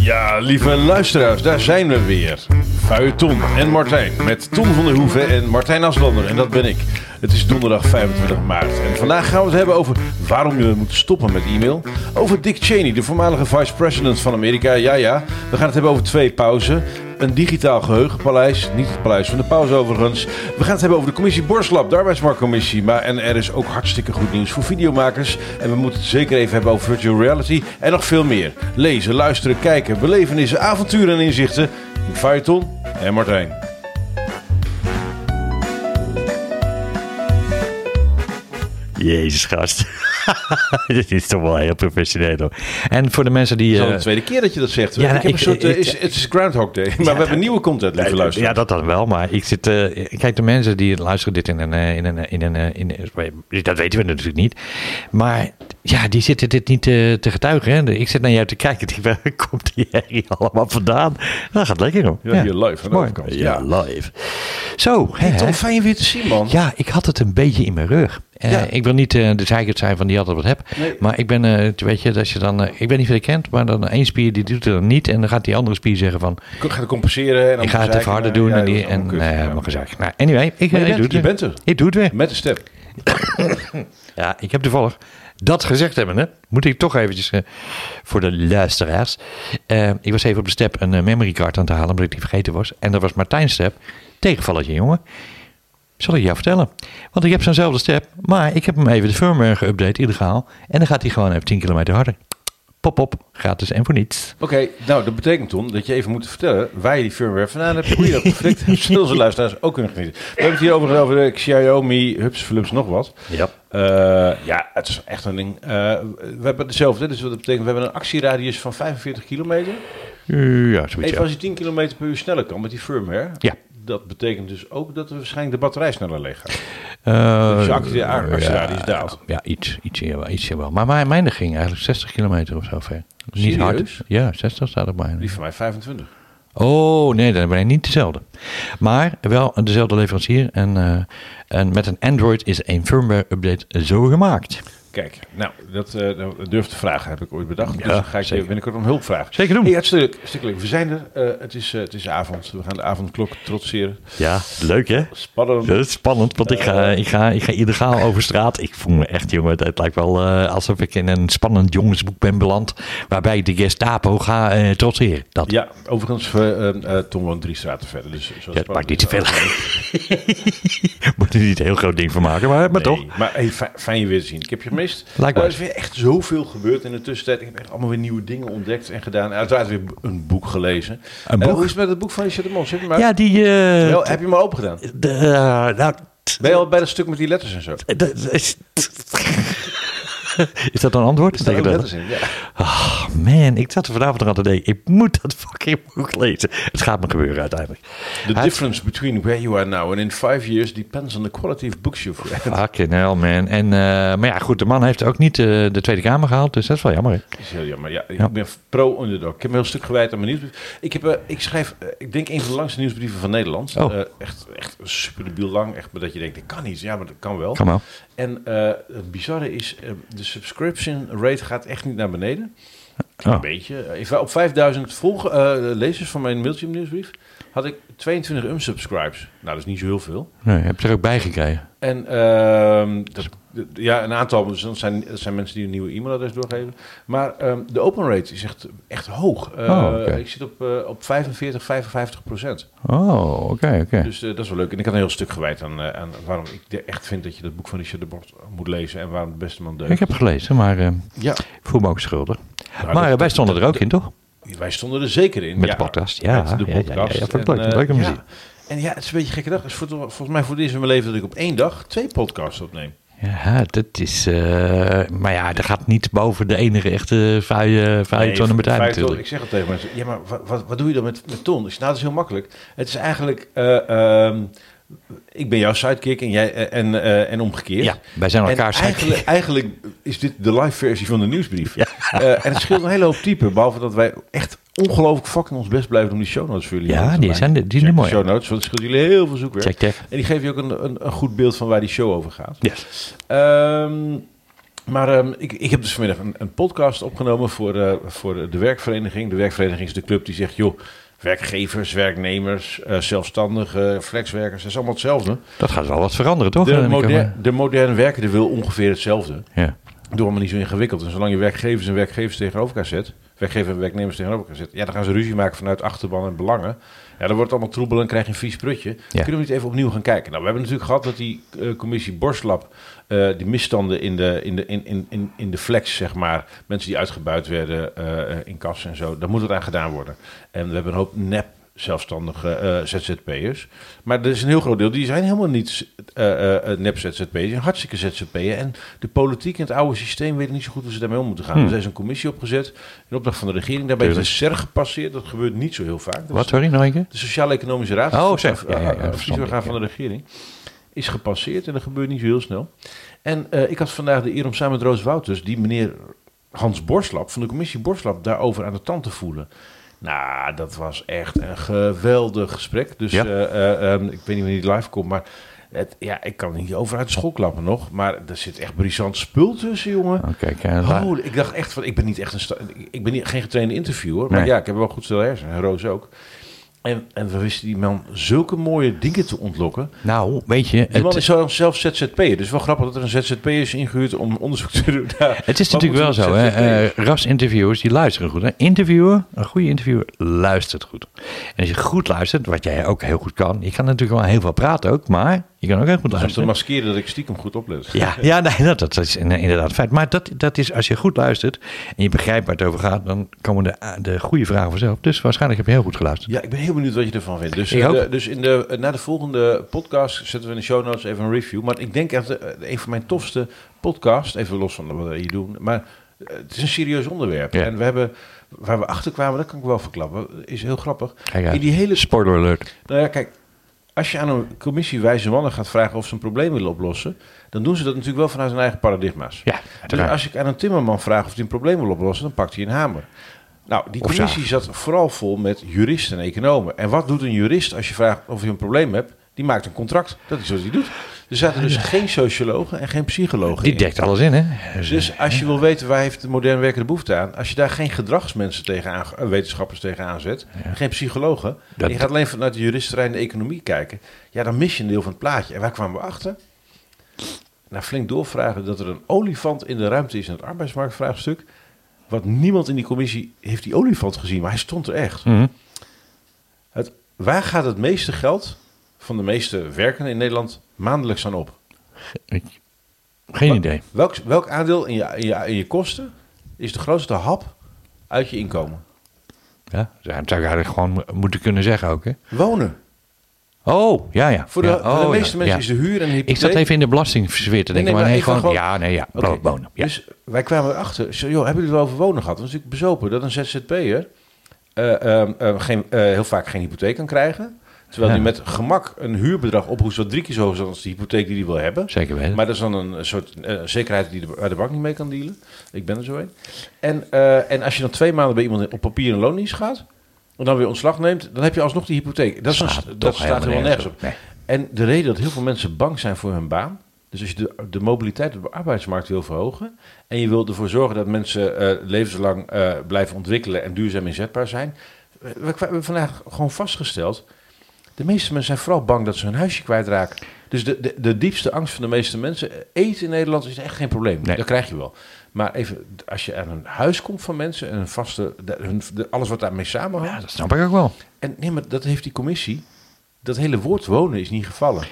Ja, lieve luisteraars, daar zijn we weer. Ton en Martijn. Met Ton van der Hoeven en Martijn Aslander. En dat ben ik. Het is donderdag 25 maart. En vandaag gaan we het hebben over waarom je moet stoppen met e-mail. Over Dick Cheney, de voormalige vice-president van Amerika. Ja, ja. We gaan het hebben over twee pauzen. Een digitaal geheugenpaleis. Niet het paleis van de pauze overigens. We gaan het hebben over de commissie Borslab, de arbeidsmarktcommissie. Maar en er is ook hartstikke goed nieuws voor videomakers. En we moeten het zeker even hebben over virtual reality. En nog veel meer. Lezen, luisteren, kijken, belevenissen, avonturen en inzichten. In Feuilleton en Martijn. Jezus, gast. Dit is toch wel heel professioneel. Hoor. En voor de mensen die... Het is al eh, de tweede keer dat je dat zegt. ja, ik heb ik- een soort, eh, ik- is, het is Groundhog Day. Maar we hebben nieuwe content, lieve luisteren. Ja, dat dan wel. Maar ik zit. eh, kijk, de mensen die luisteren dit in een. In een, in een, in een dat weten we natuurlijk niet. Maar ja, die zitten dit niet eh, te getuigen. Hè? Ik zit naar jou te kijken. Denk, waar komt die herrie allemaal vandaan? Dat gaat lekker hoor. Ja, hier live aan de Mooi. overkant. Ja, live. Zo, Hey, hè. Tom, fijn je weer te zien, man. Ja, ik had het een beetje in mijn rug. Eh, Ja. Ik wil niet eh, de zeikert zijn van die altijd wat heb. Nee. Maar ik ben, eh, weet je, dat je dan, ik weet niet of je het kent, maar dan één spier die doet het dan niet. En dan gaat die andere spier zeggen van, Ik ga het compenseren. En dan ik ga het even harder doen. en die, en helemaal gezegd. Nou, anyway, ik, je ik bent, doe je het bent weer. er. Ik doe het weer. Met de step. Ja, ik heb toevallig dat gezegd hebben. Hè? Moet ik toch eventjes eh, voor de luisteraars. Eh, ik was even op de step een eh, memory card aan het halen, omdat ik die vergeten was. En dat was Martijn step. Tegenvalletje, jongen. Zal ik jou vertellen. Want ik heb zo'nzelfde step, maar ik heb hem even de firmware geüpdate, illegaal. En dan gaat hij gewoon even 10 kilometer harder. Pop op, gratis en voor niets. Oké, nou dat betekent Tom dat je even moet vertellen waar je die firmware vandaan hebt, hoe je dat zodat onze luisteraars ook kunnen genieten. We hebben het hier over, over de Xiaomi, Hubs, Philips, nog wat. Ja. Eh, ja, het is echt een ding. Eh, we hebben hetzelfde, dus wat dat betekent, we hebben een actieradius van 45 kilometer. ja, zoiets. Even als je 10 kilometer per uur sneller kan met die firmware. Ja. Dat betekent dus ook dat er waarschijnlijk de batterij sneller leeg gaat. Eh, Dus je actie- actieradius ja, daalt. Ja, iets, ietsje, wel, ietsje wel. Maar mijn, mijn ging eigenlijk 60 kilometer of zo ver. Niet Serieus? hard. Ja, 60 staat op mij. Die van mij 25. Oh, nee, dan ben ik niet dezelfde. Maar wel dezelfde leverancier. En, eh, en met een Android is een firmware update zo gemaakt. Kijk, nou, dat dat durf te vragen heb ik ooit bedacht. dus Ja, dan ga ik zeker. binnenkort om hulp vragen. Zeker doen. Hey, hartstikke hartstikke leuk. We zijn er. Eh, het, is, eh, het is avond. We gaan de avondklok trotseren. Ja, leuk hè? Spannend. Dat is spannend, want ik ga, ik, ga, ik ga illegaal over straat. Ik voel me echt, jongen, het lijkt wel alsof ik in een spannend jongensboek ben beland. Waarbij ik de Gestapo ga trotseren. Dat. Ja, overigens, Tom woont drie straten verder. Dus zo Ja, maakt niet te veel. Moet er niet een heel groot ding van maken, maar, maar Nee, toch. Maar hey, fijn je weer te zien. Ik heb je Likewise. Er is weer echt zoveel gebeurd in de tussentijd. Ik heb echt allemaal weer nieuwe dingen ontdekt en gedaan. Uiteraard weer een boek gelezen. Een boek? hoe is het met het boek van Richard de Mos? Heb je uit- Ja, die... eh, Wel, heb je hem al open gedaan? de, eh, nou, Ben je al bij dat stuk met die letters en zo? Dat is, dat een antwoord? Ik letters in, ja. Oh, man, ik zat er vanavond nog aan te denken. Ik moet dat fucking boek lezen. Het gaat me gebeuren uiteindelijk. The difference between where you are now and in five years depends on the quality of books you've read. Fucking hell, man. En, eh, maar ja, goed, de man heeft ook niet eh, de Tweede Kamer gehaald. Dus dat is wel jammer. hè? Dat is heel jammer. Ja, ik ben pro-underdog. Ik heb een heel stuk gewijd aan mijn nieuwsbrief. Ik, heb, eh, ik schrijf, ik denk, een van de langste nieuwsbrieven van Nederland. Oh. Echt, echt super debiel lang. Echt dat je denkt, dat kan niet. Ja, maar dat kan wel. Kan wel. En eh, het bizarre is, eh, de subscription rate gaat echt niet naar beneden. Een Oh. beetje. Eh, Op 5000 volg, eh, lezers van mijn Mailchimp nieuwsbrief had ik 22 unsubscribes. Nou, dat is niet zo heel veel. Nee, heb je er ook bij gekregen? En ehm, dat, ja, een aantal dus dat zijn, dat zijn mensen die een nieuwe e-mailadres doorgeven. Maar ehm, de open rate is echt, echt hoog. Eh, Oh. Ik zit op, eh, op 45, 55 procent. Oh, oké, oké. Dus eh, dat is wel leuk. En ik had een heel stuk gewijd aan, aan waarom ik echt vind dat je dat boek van Richard de Bort moet lezen. En waarom de beste man deugt. Ik heb gelezen, maar eh, Ja, ik voel me ook schuldig. Nou, maar dat- wij stonden er ook in, toch? wij stonden er zeker in. Met de podcast, ja. met de Ja, ja, podcast. ja, ja, leuk, leuk om te ja. zien. En ja, het is een beetje een gekke dag. Volgens mij voor het eerst in mijn leven dat ik op één dag twee podcasts opneem. Ja, dat is... eh, maar ja, dat gaat niet boven de enige echte tonnen met natuurlijk. Ik zeg het tegen mensen. Ja, maar wat, wat, doe je dan met, met Ton? Ik zeg, nou, dat is heel makkelijk. Het is eigenlijk... eh, ehm, ik ben jouw sidekick en, jij, eh, en, en omgekeerd. Ja, wij zijn En elkaar eigenlijk, eigenlijk is dit de live versie van de nieuwsbrief. En het scheelt een hele hoop type. Behalve dat wij echt ongelooflijk fucking ons best blijven om die show notes voor jullie Ja, die zijn de- die zijn mooi. show notes, want het scheelt jullie heel veel zoekwerk. Check, check. En die geven je ook een, een, een goed beeld van waar die show over gaat. Ja. Ehm, Maar ehm, ik, ik heb dus vanmiddag een, een podcast opgenomen voor, eh, voor de werkvereniging. De werkvereniging is de club die zegt, joh, werkgevers, werknemers, eh, zelfstandigen, flexwerkers, dat is allemaal hetzelfde. Dat gaat wel wat veranderen, toch? De, moder, maar- de moderne werkende wil ongeveer hetzelfde. Ja. Doe allemaal niet zo ingewikkeld. En zolang je werkgevers en werkgevers tegenover elkaar zet, werkgever en werknemers tegenover elkaar zet, ja, dan gaan ze ruzie maken vanuit achterban en belangen. Ja, dan wordt het allemaal troebel en krijg je een vies prutje. Kunnen we niet even opnieuw gaan kijken? Nou, we hebben natuurlijk gehad dat die eh, commissie Borstlab, eh, die misstanden in de, in, de, in, in, in, in de flex, zeg maar, mensen die uitgebuit werden eh, in kassen en zo, daar moet het aan gedaan worden. En we hebben een hoop nep zelfstandige eh, ZZP'ers. Maar er is een heel groot deel, die zijn helemaal niet eh, eh, nep ZZP'ers, die zijn hartstikke ZZP'er. En de politiek en het oude systeem weten niet zo goed hoe ze daarmee om moeten gaan. Hmm. Dus er is een commissie opgezet, in opdracht van de regering. Daarbij is de. SER gepasseerd, dat gebeurt niet zo heel vaak. Wat, sorry, nog een keer? de Sociaal-Economische Raad, Oh, of, Ja, ja, ja, eh, van de regering, is gepasseerd en dat gebeurt niet zo heel snel. En eh, ik had vandaag de eer om samen met Roos Wouters, die meneer Hans Borslap van de commissie Borslap, daarover aan de tand te voelen. Nou, dat was echt een geweldig gesprek. Dus Ja. eh, eh, ehm, ik weet niet wanneer die live komt, maar het, ja, ik kan niet over uit de school klappen nog. Maar er zit echt brisant spul tussen, jongen. Oh, kijk, eh, Oh, ik dacht echt van, ik ben niet echt een, ik ben niet, geen getrainde interviewer, maar Nee. ja, ik heb wel goed stel hersenen, en Roos ook. En, en we wisten die man zulke mooie dingen te ontlokken. nou, weet je, Die man het, is zelf ZZP'er, dus wel grappig dat er een ZZP'er is ingehuurd om onderzoek te doen. het is natuurlijk wel zo, hè. Eh rasinterviewers, die luisteren goed. Hè? Interviewer, een goede interviewer, luistert goed. En als je goed luistert, wat jij ook heel goed kan. Je kan natuurlijk wel heel veel praten ook, maar je kan ook heel goed om te luisteren. maskeren dat ik stiekem goed oplet. Ja, ja nee, dat, dat is in- inderdaad feit. Maar dat, dat is, als je goed luistert en je begrijpt waar het over gaat, dan komen de, de goede vragen vanzelf. Dus waarschijnlijk heb je heel goed geluisterd. Ja, ik ben heel benieuwd wat je ervan vindt. Dus, eh, de- dus in de, na de volgende podcast zetten we in de show notes even een review. Maar ik denk echt eh, een van mijn tofste podcasts, even los van wat we hier doen. Maar eh, het is een serieus onderwerp. Ja. En we hebben, waar we achter kwamen, dat kan ik wel verklappen, is heel grappig. In die hele Spoiler alert. Nou ja, kijk, als je aan een commissie wijze mannen gaat vragen of ze een probleem willen oplossen, dan doen ze dat natuurlijk wel vanuit hun eigen paradigma's. Ja, Dus als ik aan een timmerman vraag of hij een probleem wil oplossen, dan pakt hij een hamer. Nou, die commissie zat vooral vol met juristen en economen. En wat doet een jurist als je vraagt of je een probleem hebt? Die maakt een contract. Dat is wat hij doet. Er zaten dus geen sociologen en geen psychologen Die in. dekt alles in, hè? Dus als je wil weten waar heeft de modern werkende behoefte aan, als je daar geen gedragsmensen tegenaan, eh, wetenschappers tegenaan zet, geen psychologen, Dat- en je gaat alleen vanuit de juristerij en de economie kijken, ja, dan mis je een deel van het plaatje. En waar kwamen we achter? Na flink doorvragen dat er een olifant in de ruimte is in het arbeidsmarktvraagstuk. Wat niemand in die commissie heeft die olifant gezien, maar hij stond er echt. Mhm. Het, waar gaat het meeste geld van de meeste werkenden in Nederland maandelijks aan op? Ik- Geen idee. Welk, welk aandeel in je, in, je, in je kosten is de grootste hap uit je inkomen? Ja, dat zou ik eigenlijk gewoon mo- moeten kunnen zeggen ook, hè? Wonen. Oh, ja, ja. Voor de, Ja, voor de oh, meeste mensen ja. is de huur en de hypotheek... Ik zat even in de belastingsfeer te denken, nee, maar maar nee, even gewoon, gewoon- ja, nee, ja, wonen. Ja. Dus wij kwamen erachter, zo, joh, hebben jullie het wel over wonen gehad? Was natuurlijk bezopen dat een ZZP'er eh, ehm, eh, geen, eh, heel vaak geen hypotheek kan krijgen. Terwijl Ja. hij met gemak een huurbedrag ophoest wat drie keer zo hoog is als de hypotheek die hij wil hebben. Zeker weten. Maar dat is dan een soort eh, zekerheid die de, waar de bank niet mee kan dealen. Ik ben er zo een. En, eh, en als je dan twee maanden bij iemand op papier een loondienst gaat... en dan weer ontslag neemt, dan heb je alsnog die hypotheek. Dat, is een- dat staat helemaal nergens op. Nee. En de reden dat heel veel mensen bang zijn voor hun baan... dus als je de, de mobiliteit op de arbeidsmarkt wil verhogen... en je wilt ervoor zorgen dat mensen eh, levenslang blijven ontwikkelen... en duurzaam inzetbaar zijn... we, we hebben vandaag gewoon vastgesteld... de meeste mensen zijn vooral bang dat ze hun huisje kwijtraken. Dus de, de, de diepste angst van de meeste mensen... eten in Nederland is echt geen probleem. Nee. Dat krijg je wel. Maar even, als je aan een huis komt van mensen... en een vaste, de, hun, de- alles wat daarmee samenhangt... Ja, dat snap ik ook wel. En nee, maar dat heeft die commissie. Dat hele woord wonen is niet gevallen.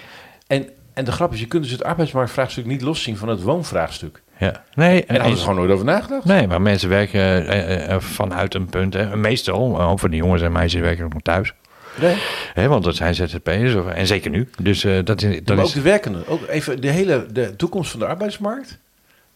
En, en de grap is, je kunt dus het arbeidsmarktvraagstuk niet loszien van het woonvraagstuk. Ja. Nee, En daar hadden ze gewoon nooit over nagedacht. nee, maar mensen werken eh, eh, vanuit een punt. Hè. Meestal, een hoop van die jongens en meisjes werken ook nog thuis. Nee. Want dat zijn ZZP'ers, of- en zeker nu. Dus eh, dat is... Dat maar is ook de werkenden. Ook even de hele de toekomst van de arbeidsmarkt.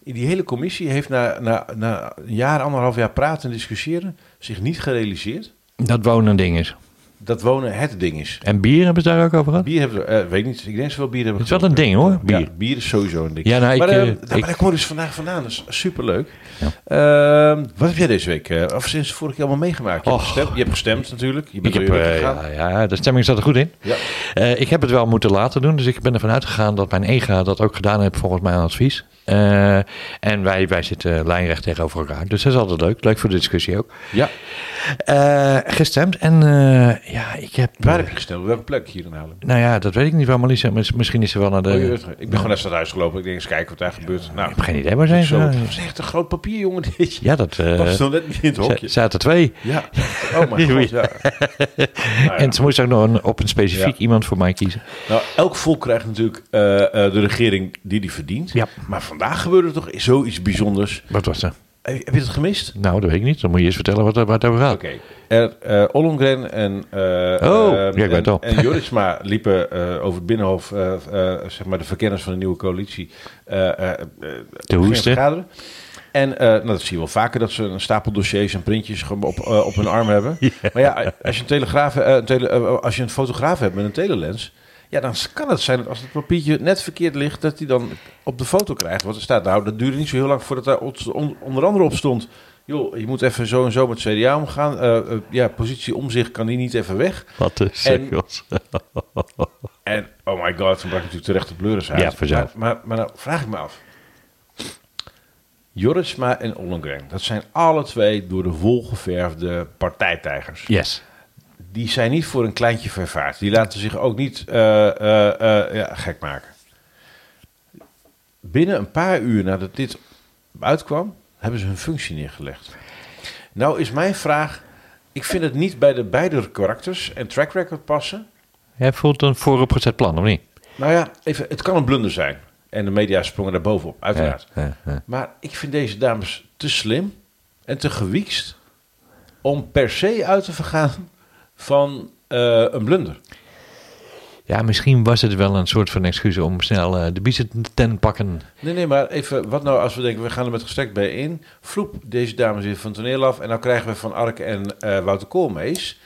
Die hele commissie heeft na, na, na een jaar, anderhalf jaar praten en discussiëren... zich niet gerealiseerd dat wonen een ding is. Dat wonen het ding is. En bier hebben ze daar ook over gehad? Bier hebben we, eh, weet niet, ik denk dat ze wel bier hebben Het is wel een ding, hoor, bier. Ja, bier is sowieso een ding. Ja, nou, ik, maar, eh, eh, daar, ik- maar daar kom ik dus vandaag vandaan, dat is superleuk. Ja. Ehm, wat heb jij deze week, eh, of sinds vorige keer allemaal meegemaakt? Je, hebt gestemd, je hebt gestemd natuurlijk, je Ik heb, ja, ja, de stemming zat er goed in. Ja. Ik heb het wel moeten laten doen, dus ik ben ervan uitgegaan dat mijn EGA dat ook gedaan heeft volgens mijn advies. Eh, en wij, wij zitten lijnrecht tegenover elkaar. Dus dat is altijd leuk. Leuk voor de discussie ook. Ja. Eh, gestemd. En eh, ja, ik heb... Waar heb je gestemd? Op welke plek hier in Haarlem? Nou ja, dat weet ik niet waar Marlies... mis- Misschien is ze wel naar de... Oh, het. ik ben gewoon naar het stadhuis gelopen. Ik denk eens kijken wat daar gebeurt. Nou, ik heb geen idee waar zijn zo, ze. dat is echt een groot papier, jongen. Dit. Ja, dat... Past nog net niet in het hokje. zaten twee. Ja. Oh mijn god, ja. Nou ja. En ze moest ook nog een, op een specifiek Ja. iemand voor mij kiezen. Nou, elk volk krijgt natuurlijk de regering die die verdient. Ja. Maar vandaag gebeurde er toch zoiets bijzonders. Wat was dat? Heb je het gemist? Nou, dat weet ik niet. Dan moet je eens vertellen wat, er- het over gaat. Oké. Er, eh Ollongren en, eh Oh, eh, ja, ik weet en, het al. en Jorisma liepen over het Binnenhof, zeg maar de verkenners van de nieuwe coalitie, gingen hoesten. En nou, dat zie je wel vaker, dat ze een stapel dossiers en printjes op, op hun arm hebben. Maar ja, als je een, telegraaf, een tele, als je een fotograaf hebt met een telelens, ja, dan kan het zijn dat als het papiertje net verkeerd ligt, dat hij dan op de foto krijgt. Want er staat, nou, dat duurde niet zo heel lang voordat daar on- on- onder andere op stond. Joh, je moet even zo en zo met CDA omgaan. Eh, eh, ja, positie om zich kan die niet even weg. Wat de cirkels. En, oh my god, toen brak natuurlijk terecht de pleuris uit. Ja. Maar, maar, maar nou vraag ik me af. Jorisma en Ollongren, dat zijn alle twee door de wol geverfde partijtijgers. Yes. Die zijn niet voor een kleintje vervaard. Die laten zich ook niet eh, eh, eh, ja, gek maken. Binnen een paar uur nadat dit uitkwam, hebben ze hun functie neergelegd. Nou is mijn vraag, ik vind het niet bij de beide karakters en track record passen. Jij voelt een vooropgezet plan, of niet? Nou ja, even, het kan een blunder zijn. En de media sprongen daar bovenop, uiteraard. Ja, ja, ja. Maar ik vind deze dames te slim en te gewiekst om per se uit te vergaan van eh, een blunder. Ja, misschien was het wel een soort van excuus om snel eh, de biezen ten pakken. Nee, nee, maar even, wat nou als we denken, we gaan er met gestrekt bij in. Vloep, deze dames weer van toneel af. En dan krijgen we Van Ark en eh, Wouter Koolmees.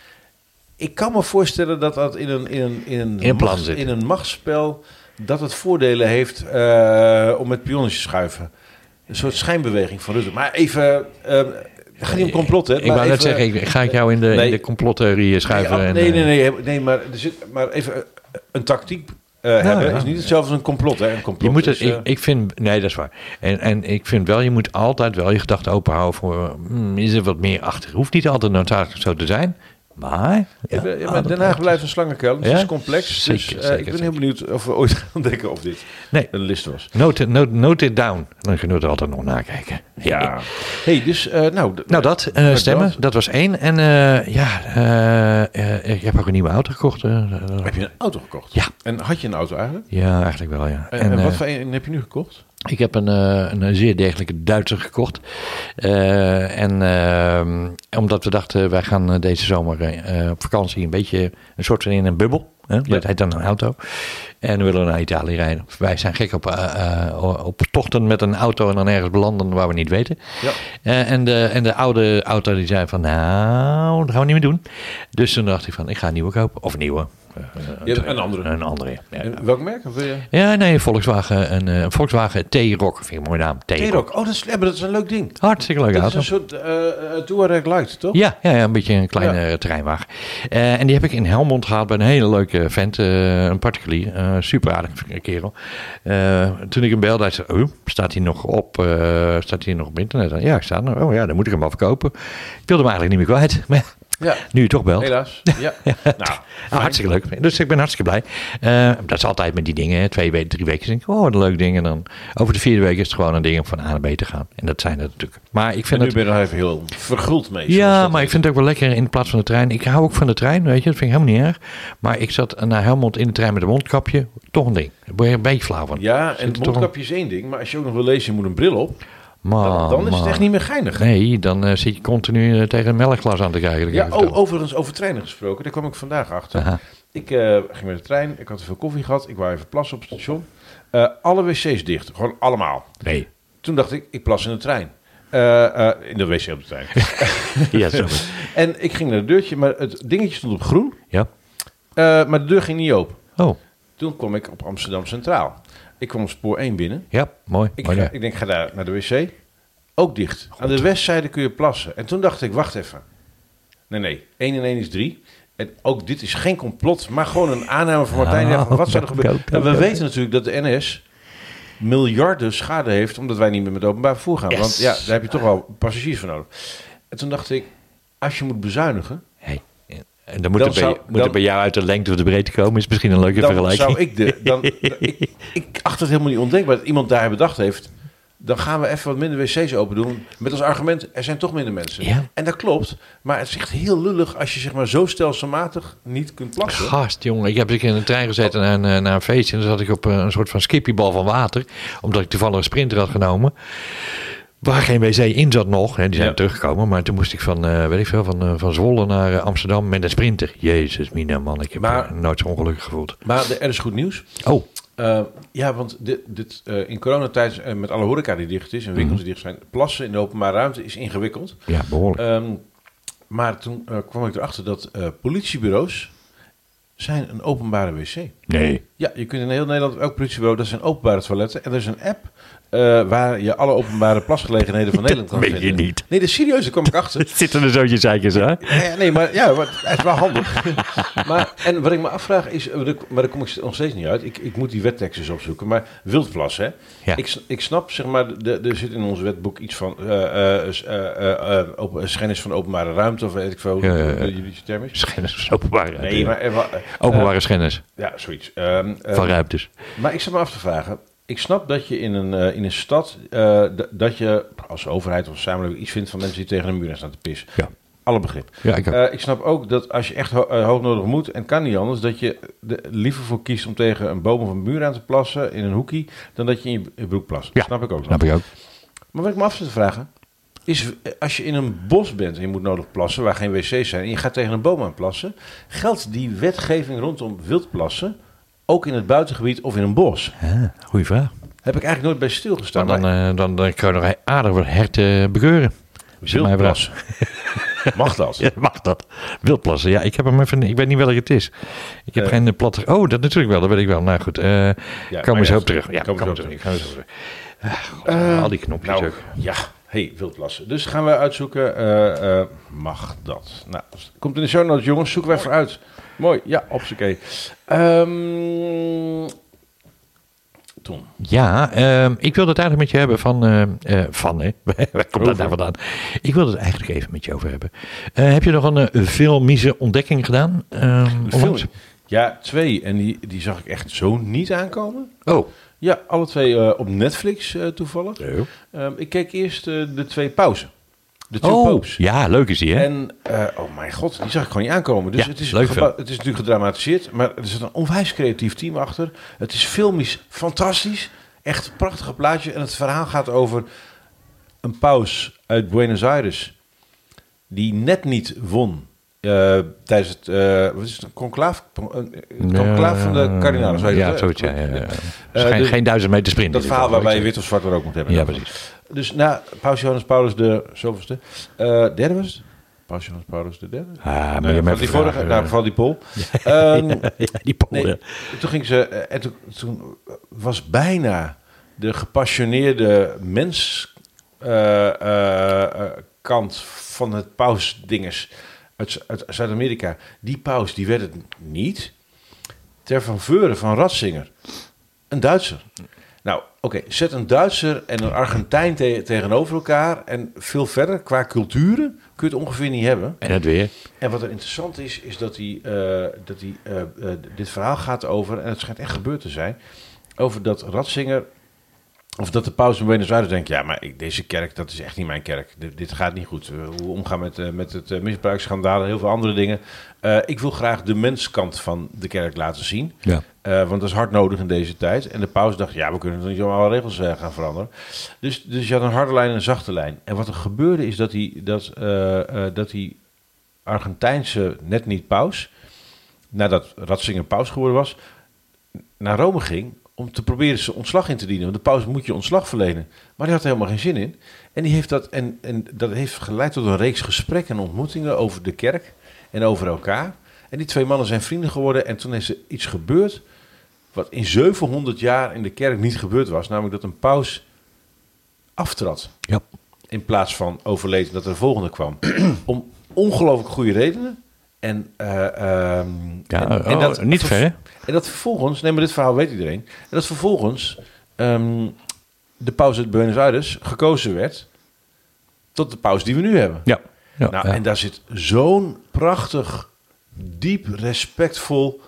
Ik kan me voorstellen dat dat in een, in een, in een, In een plan machts- zit. in een machtsspel... dat het voordelen heeft eh, om met pionnetjes te schuiven. Een soort schijnbeweging van Rutte. Maar even, het gaat niet om complot, hè? ik wou net zeggen, ik, ga ik jou in de, Nee. in de complottheorie schuiven? Nee, en, nee, eh, nee, nee, nee, maar, er zit, maar even eh, een tactiek eh, hebben ja. is niet hetzelfde als een complot. Hè? Een complot Je moet het, is, ik, ik vind, nee, dat is waar. En, en ik vind wel, je moet altijd wel je gedachten open houden voor, hmm, is er wat meer achter? Hoeft niet altijd noodzakelijk zo te zijn, maar... Ja, Ja, maar- ja, ah, maar Den Haag blijft- een slangenkuil. Het Ja? is complex. Zeker, dus zeker, ik ben zeker. heel benieuwd of we ooit gaan denken of dit Nee, een list was. note, note, note it down. Dan kunnen we er altijd nog nakijken. hey, dus eh, nou... Nou, dat, eh, stemmen, dat. dat was één. En ja, ik heb ook een nieuwe auto gekocht. Heb je een auto gekocht? Ja. En had je een auto eigenlijk? ja, eigenlijk wel, ja. En, en wat voor een heb je nu gekocht? Ik heb een, eh, een zeer degelijke Duitser gekocht. Eh, en omdat we dachten, wij gaan eh, deze zomer eh, op vakantie een beetje een soort van in een bubbel. Hè? Dat Ja. heet dan een auto. En we willen naar Italië rijden. Wij zijn gek op, eh, eh, op tochten met een auto en dan ergens belanden waar we niet weten. Ja. Eh, en, de, en de oude auto die zei van, nou, dat gaan we niet meer doen. Dus toen dacht ik van, ik ga een nieuwe kopen. Of een nieuwe. Eh, Ja, een andere. Een andere, ja. ja. En welk merk? Of wil je? Ja, nee, Volkswagen, een, eh, een Volkswagen T-Rock. Vind ik een mooie naam. T-Rock. Oh, dat is, ja, dat is een leuk ding. Hartstikke leuke Dat is auto. een soort eh eh, Touareg Light, toch? Ja, ja, ja, een beetje een kleine eh, terreinwagen. Eh, en die heb ik in Helmond gehaald bij een hele leuke vent, eh, een particulier, eh, super aardig kerel. Eh, toen ik hem belde, hij zei, oh, staat hij nog op, eh, staat hij nog op internet? Ja, ik sta er. Oh ja, dan moet ik hem verkopen. Ik wilde hem eigenlijk niet meer kwijt, maar ja, nu toch belt. helaas. Ja. Nou, Ah, hartstikke leuk. Dus ik ben hartstikke blij. Eh, dat is altijd met die dingen. hè. Twee weken, drie weken denk ik, oh, wat een leuk ding. En dan over de vierde week is het gewoon een ding om van A naar B te gaan. En dat zijn het natuurlijk. Maar ik en vind nu het... ben je er even heel verguld mee. Ja, dat maar ik vind het ook wel lekker in plaats van de trein. Ik hou ook van de trein, weet je. Dat vind ik helemaal niet erg. Maar ik zat naar Helmond in de trein met een mondkapje. Toch een ding. Daar je flauw van. Ja, en het mondkapje is één ding, maar als je ook nog wil lezen, je moet een bril op. Man, Dan, dan is het echt niet meer geinig. Nee, dan eh, zit je continu eh, tegen een melkglas aan te kijken. Ja, oh, overigens over treinen gesproken, daar kwam ik vandaag achter. Aha. Ik eh, ging met de trein, ik had te veel koffie gehad, ik wou even plassen op het station. Alle wc's dicht, gewoon allemaal. Nee. Toen dacht ik, ik plas in de trein. In de wc op de trein. Ja, zo. en ik ging naar het deurtje, maar het dingetje stond op groen, ja. maar de deur ging niet open. Oh, Toen kwam ik op Amsterdam Centraal. Ik kwam op spoor 1 binnen. ja, mooi. Ik, mooi ga, ja. ik denk, ga daar naar de wc. Ook dicht. Aan de westzijde kun je plassen. En toen dacht ik, wacht even. Nee, nee. 1 en 1 is 3. En ook dit is geen complot, maar gewoon een aanname van Martijn. Van wat zou er gebeuren? Nou, we go. weten natuurlijk dat de NS miljarden schade heeft omdat wij niet meer met openbaar vervoer gaan. Yes. Want ja, daar heb je toch wel passagiers voor nodig. En toen dacht ik, als je moet bezuinigen, Hey. En dan moet, Dan er, bij, zou- moet er dan- bij jou uit de lengte of de breedte komen. Is misschien een leuke dan vergelijking. zou ik de. Dan, ik, ik acht het helemaal niet ondenkbaar dat iemand daar bedacht heeft. Dan gaan we even wat minder wc's open doen. Met als argument, er zijn toch minder mensen. Ja. En dat klopt. Maar het is echt heel lullig als je zeg maar zo stelselmatig niet kunt plassen. Gast, jongen. Ik heb ik in een trein gezeten naar een, eh, naar een feestje. En dan zat ik op eh, een soort van skippiebal van water. Omdat ik toevallig een sprinter had genomen. Waar geen wc in zat nog. Hè, die zijn Ja. teruggekomen. Maar toen moest ik van, eh, weet ik veel, van, eh, van Zwolle naar eh, Amsterdam met een sprinter. Jezus, mina man. Ik heb Maar- me nooit zo ongelukkig gevoeld. Maar er is goed nieuws. Oh, ja, want dit, dit, in coronatijd met alle horeca die dicht is en winkels die dicht zijn, plassen in de openbare ruimte is ingewikkeld. ja, behoorlijk. Um, maar toen kwam ik erachter dat politiebureaus zijn een openbare wc. Nee. Ja, je kunt in heel Nederland, elk politiebureau, dat zijn openbare toiletten. En er is een app uh, waar je alle openbare plasgelegenheden van Nederland kan vinden. je niet. Nee, dat is serieus, daar kwam ik achter. Zitten er zootjes zeikers, hè? Ja, nee, maar ja, maar het is wel handig. maar, en wat ik me afvraag is, maar daar kom ik nog steeds niet uit. Ik, ik moet die wetteksten eens opzoeken. Maar wildplas, hè? Ja. Ik, ik snap, zeg maar, er zit in ons wetboek iets van uh, schennis van openbare ruimte, of weet ik veel, juridische term is. Schennis, openbare Nee, maar... Openbare schennis ja, zoiets. Um, van ruimtes. maar ik zat me af te vragen. Ik snap dat je in een, uh, in een stad, uh, d- dat je als overheid of samenleving iets vindt van mensen die tegen een muur aan staan te pissen. Ja. Alle begrip. Ja, ik. Uh, snap ook dat als je echt ho uh, hoognodig moet en kan niet anders, dat je er liever voor kiest om tegen een boom of een muur aan te plassen in een hoekie, dan dat je in je, broek plast. Ja, snap ik ook. Snap ik ook. Maar wat ik me af zit te vragen, is als je in een bos bent en je moet nodig plassen, waar geen wc's zijn, en je gaat tegen een boom aan plassen, geldt die wetgeving rondom wildplassen ook in het buitengebied of in een bos? Ah, goeie vraag. Heb ik eigenlijk nooit bij stilgestaan. Maar dan, uh, dan, dan kan je nog aardig wat herten bekeuren. Wildplassen. Mag dat? Ja, mag dat. Wildplassen. Ja, ik heb hem even. Ik weet niet welke het is. Ik heb Eh. geen platte. Oh, dat natuurlijk wel. Dat weet ik wel. Nou goed. eh Ja, maar zo ja, op terug. Ja, zo we op terug. Terug. Eh, al die knopjes Nou, ook. ja. Hey, wildplassen. Dus gaan we uitzoeken. eh, eh, mag dat? Nou, komt in de show notes, jongens. Zoeken we even uit. Mooi. Ja, op z'n key. Um, Tom. Ja, ehm, ik wilde het eigenlijk met je hebben van. eh, van, hè? Waar komt dat nou vandaan? Ik wilde het eigenlijk even met je over hebben. Heb je nog een uh, filmische ontdekking gedaan? ehm? Ja, twee. En die, die zag ik echt zo niet aankomen. Oh. Ja, alle twee eh, op Netflix eh, toevallig. Um, ik keek eerst uh, de twee pauzen. De twee oh, popes. Ja, leuk is die, hè? En, uh, oh mijn god, die zag ik gewoon niet aankomen. Dus Ja, het, is leuk het is natuurlijk gedramatiseerd, maar er zit een onwijs creatief team achter. Het is filmisch fantastisch. Echt een prachtige plaatje. En het verhaal gaat over een paus uit Buenos Aires. Die net niet won. Uh, tijdens het, uh, wat is het, een conclaaf? Een conclaaf van de kardinalen. Je ja, zoiets, ja. ja, ja. Uh, geen, de, geen duizend meter sprint. Dat verhaal waarbij je wit of zwart er ook moet hebben. Ja, precies. Dus na Paus Johannes Paulus de zoveelste. Derde was het? Paus Johannes Paulus de derde? Ah, maar nee, je van die vorige, nou, die Pol. Ja, um, ja, die Pol, nee. Toen ging ze, en toen, toen, was bijna de gepassioneerde mens kant van het pausdingers uit, uit Zuid-Amerika. Die paus, die werd het niet. Ter van Veuren van Ratzinger, een Duitser. Nou, oké, okay, zet een Duitser en een Argentijn te tegenover elkaar. En veel verder, qua culturen, kun je het ongeveer niet hebben. En het weer. En wat er interessant is, is dat, die, uh, dat die, uh, uh, dit verhaal gaat over, en het schijnt echt gebeurd te zijn, over dat Ratzinger, of dat de paus in Buenos Aires denkt, ja, maar ik, deze kerk, dat is echt niet mijn kerk. D dit gaat niet goed. hoe omgaan met, met het misbruiksschandaal en heel veel andere dingen. Uh, ik wil graag de menskant van de kerk laten zien. Ja. Uh, want dat is hard nodig in deze tijd. En de paus dacht, ja, we kunnen toch niet zomaar alle regels uh, gaan veranderen. Dus, dus je had een harde lijn en een zachte lijn. En wat er gebeurde is dat die, dat, uh, dat die Argentijnse net niet paus, nadat Ratzinger paus geworden was, naar Rome ging om te proberen zijn ontslag in te dienen. Want de paus moet je ontslag verlenen. Maar die had er helemaal geen zin in. En, die heeft dat, en, en dat heeft geleid tot een reeks gesprekken en ontmoetingen over de kerk en over elkaar. En die twee mannen zijn vrienden geworden. En toen is er iets gebeurd wat in 700 jaar in de kerk niet gebeurd was. Namelijk dat een paus aftrad. Ja. In plaats van overleed dat er de volgende kwam. Om ongelooflijk goede redenen. En, uh, um, ja, en, en oh, dat niet ver, hè? En dat vervolgens, nee, maar dit verhaal weet iedereen. En dat vervolgens ehm, de paus uit Buenos Aires gekozen werd tot de paus die we nu hebben. Ja. ja, nou, ja. En daar zit zo'n prachtig, diep, respectvol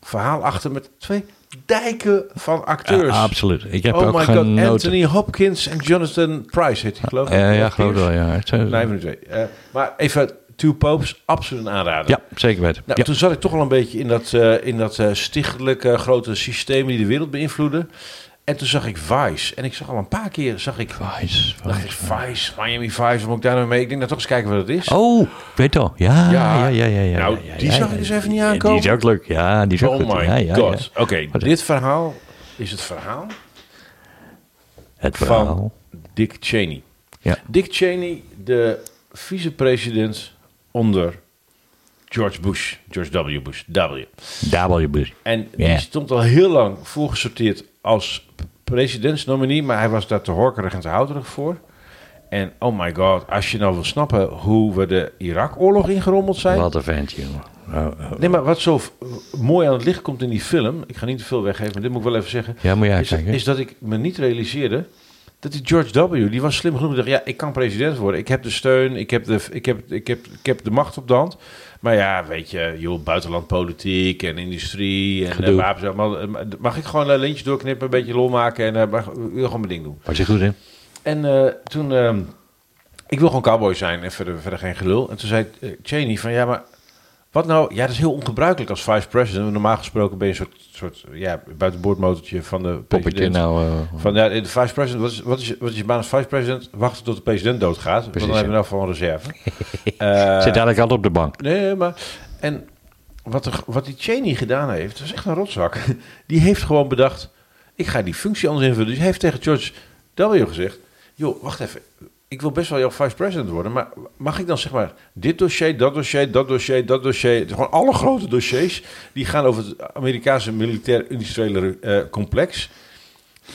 verhaal achter met twee dijken van acteurs. Ja, absoluut. Ik heb oh ook my god, genoten. Anthony Hopkins en Jonathan Price heet hij geloof ik. Ja, ja, Of geloof ik wel, ja. Eh, van de twee. Eh, maar even, Two Popes, absoluut een aanrader. Ja, zeker weten. Nou, ja. Toen zat ik toch al een beetje in dat, eh, in dat eh, stichtelijke grote systeem die de wereld beïnvloeden. En toen zag ik Vice. En ik zag al een paar keer, zag ik, Vice, dacht ik, Vice. Miami Vice, moet ik daar nou mee? Ik denk, nou toch eens kijken wat het is. Oh, weet al. Ja, ja, ja, ja. ja, Nou, ja, die ja, zag ja. ik dus even niet aankomen. Die is ook leuk. Ja, die is ook oh goed. my ja, ja, god. ja. Oké, dit verhaal is het verhaal Het verhaal. van Dick Cheney. Ja. Dick Cheney, de vicepresident onder George Bush, George W. Bush, W. W. Bush. En die stond al heel lang voorgesorteerd als presidentsnominie, maar hij was daar te horkerig en te houterig voor. En oh my god, als je nou wil snappen hoe we de Irak-oorlog ingerommeld zijn. Wat een ventje, jongen. Oh, oh. Nee, maar wat zo mooi aan het licht komt in die film, ik ga niet te veel weggeven, maar dit moet ik wel even zeggen, Ja, moet is, uitkijken. is dat ik me niet realiseerde dat die George W. die was slim genoeg. Dacht, ja, ik kan president worden. Ik heb de steun, ik heb de, ik heb, ik heb, ik heb de macht op de hand. Maar ja, weet je, joh, buitenlandpolitiek en industrie en Gedoe. uh, wapens. allemaal, eh, Mag ik gewoon een lintje doorknippen, een beetje lol maken en uh, mag, ik wil gewoon mijn ding doen. Was je goed in? En eh, toen, ehm, ik wil gewoon cowboy zijn en verder, verder geen gelul. En toen zei eh, Cheney van, ja, maar wat nou? Ja, dat is heel ongebruikelijk als vice president. Normaal gesproken ben je een soort, soort ja, buitenboordmotortje van de Poppetje president. nou... eh, Van ja, de vice president, wat is, wat, is, je- wat is je baan als vice president? Wachten tot de president doodgaat. want Precies, dan hebben we nou van een reserve. Eh, Zit dadelijk altijd op de bank. nee, maar... En wat, er, wat die Cheney gedaan heeft, dat is echt een rotzak. Die heeft gewoon bedacht, ik ga die functie anders invullen. Dus hij heeft tegen George W. gezegd, joh, wacht even. Ik wil best wel jouw vice president worden, maar mag ik dan zeg maar dit dossier, dat dossier, dat dossier, dat dossier, gewoon alle grote dossiers die gaan over het Amerikaanse militair-industriële eh, complex,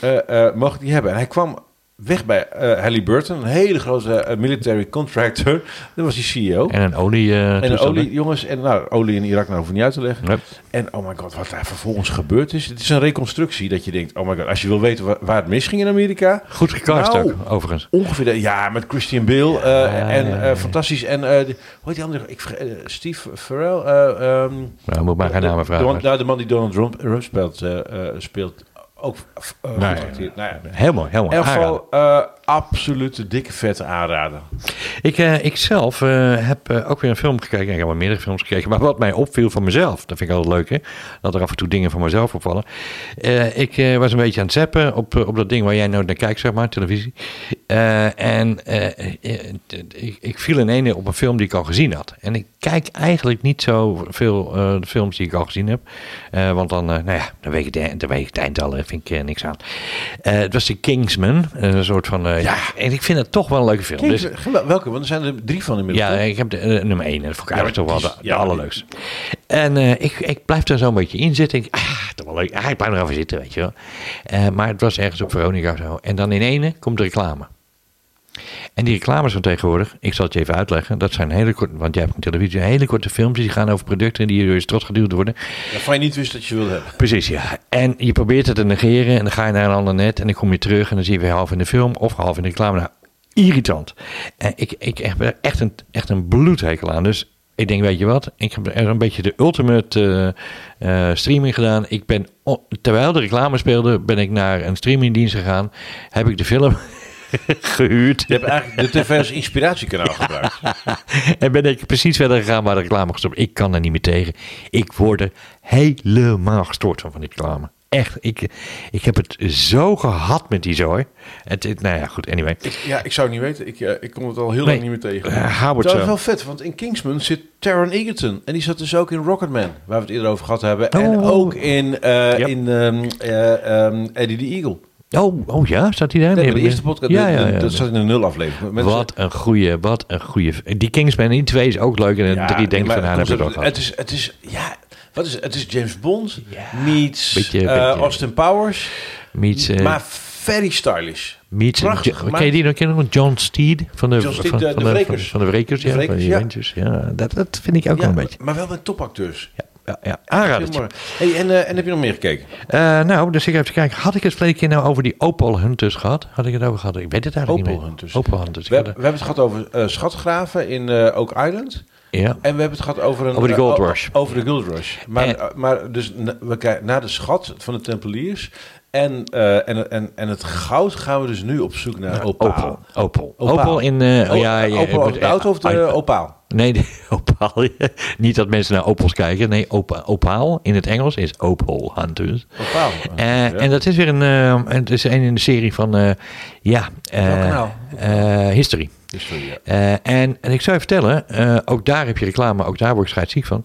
eh, mag ik die hebben? En hij kwam weg bij eh Halliburton, een hele grote eh, military contractor. Dat was die CEO. En een olie... eh, En toestand, olie, jongens, en nou, olie in Irak, nou hoef ik niet uit te leggen. Yep. En oh my god, wat daar vervolgens gebeurd is. Het is een reconstructie dat je denkt, oh my god, als je wil weten waar, waar het misging in Amerika. Goed gecast Nou. ook, overigens. Ongeveer, de- ja, met Christian Bale Ja, en ja, ja. fantastisch. En de, hoe heet die andere? Ik, Steve Farrell. ehm, Nou, moet maar geen namen de, vragen. de, nou, de man die Donald Trump, speelt. Ook uh, goed. Nou ja. In ieder Aanraden. geval, eh absolute dikke vette aanrader. Ik, eh, ik zelf heb ook weer een film gekeken. Ik heb wel meerdere films gekeken. Maar wat mij opviel van mezelf, dat vind ik altijd leuk, hè? Dat er af en toe dingen van mezelf opvallen. Ik was een beetje aan het zappen op, op dat ding waar jij nou naar kijkt, zeg maar, televisie. En ik, ik viel in ene op een film die ik al gezien had. En ik kijk eigenlijk niet zo veel de films die ik al gezien heb. Want dan, nou ja, dan weet ik, de, dan weet ik het eindtal, daar vind ik niks aan. Eh, het was de Kingsman, een soort van... eh, ja, en ik vind het toch wel een leuke film. Dus- welke? Want er zijn er drie van inmiddels. ja, ik heb de eh, nummer 1. Dat vond ik Ja, eigenlijk toch wel de, allerleukste. En ik, ik blijf er zo'n beetje in zitten. Ik, ah, toch wel leuk. Ah, ik blijf er even zitten, weet je wel. Maar het was ergens op Veronica of zo. En dan in ene komt de reclame. En die reclames van tegenwoordig, ik zal het je even uitleggen. Dat zijn hele korte, want jij hebt een televisie, hele korte filmpjes die gaan over producten die door je strot geduwd worden. Waarvan je niet wist dat je wilde hebben. Precies, ja. En je probeert het te negeren en dan ga je naar een ander net en dan kom je terug en dan zie je weer half in de film of half in de reclame. Nou, irritant. En ik, ik heb er echt een, echt een bloedhekel aan. Dus ik denk, weet je wat, ik heb er een beetje de ultimate eh, eh, streaming gedaan. Ik ben, terwijl de reclame speelde, ben ik naar een streamingdienst gegaan. Heb ik de film gehuurd. Je hebt eigenlijk de tv als inspiratiekanaal gebruikt. en ben ik precies verder gegaan waar de reclame gestopt. Ik kan er niet meer tegen. Ik word er helemaal gestoord van, van die reclame. Echt, ik, ik heb het zo gehad met die zooi. Het, het- nou ja, goed, anyway. Ik, ja, ik zou het niet weten. Ik, ik kom het al heel Nee. lang niet meer tegen. Eh, Dat is wel vet, want in Kingsman zit Taron Egerton. En die zat dus ook in Rocketman, waar we het eerder over gehad hebben. En Oh. ook in, eh, in ehm, eh, ehm, Eddie the Eagle. Oh, oh ja, staat hij daar? Nee, de eerste podcast, Ja, de- ja, de- ja. dat zat in een nul aflevering. Wat een goeie, wat een goeie. Die Kingsman, die twee is ook leuk. En de Ja, drie denk nee, ik van, nou, het, heb ik ook gehad. het is, het is, ja, wat is het? Het is James Bond meets Beetje- eh, beetje- Austin Powers, Meets, eh, maar very stylish. meets prachtig Jo- gemaakt. ken je die nog? Ken je nog? John Steed van de, John Steed, van, de- van de de, Wrekers. Van, van de Wrekers, De ja. Wrekers, van die ja. Ja. Dat, dat vind ik ook wel een beetje. maar wel met topacteurs. Ja. Ja, ja. Aanradertje. Hey, en, eh, en heb je nog meer gekeken? Eh, nou, dus ik heb te kijken. Had ik het verleden keer nou over die Opal Hunters gehad? Had ik het over gehad? Ik weet het eigenlijk Opal niet meer. Hunters. Opal Hunters. We, hebben- we hebben het gehad over eh, schatgraven in Oak Island. Ja. En we hebben het gehad over, een, Over de Gold Rush. Over de Gold Rush. Maar, En- maar dus na- we kijken naar de schat van de Tempeliers. En, eh, en, en, en het goud gaan we dus nu op zoek naar opaal. Opal. Opaal. Opal in... Oh, ja, ja, moet- de auto of de eh, opaal? Nee, de Opal. Niet dat mensen naar Opals kijken. Nee, opa, Opaal in het Engels is Opal Hunters. Opaal. Eh, Ja. En dat is weer een... eh, het is een in de serie van... eh, ja... History. Historie, ja. En, en ik zou je vertellen, ook daar heb je reclame, ook daar word ik scheidsziek van.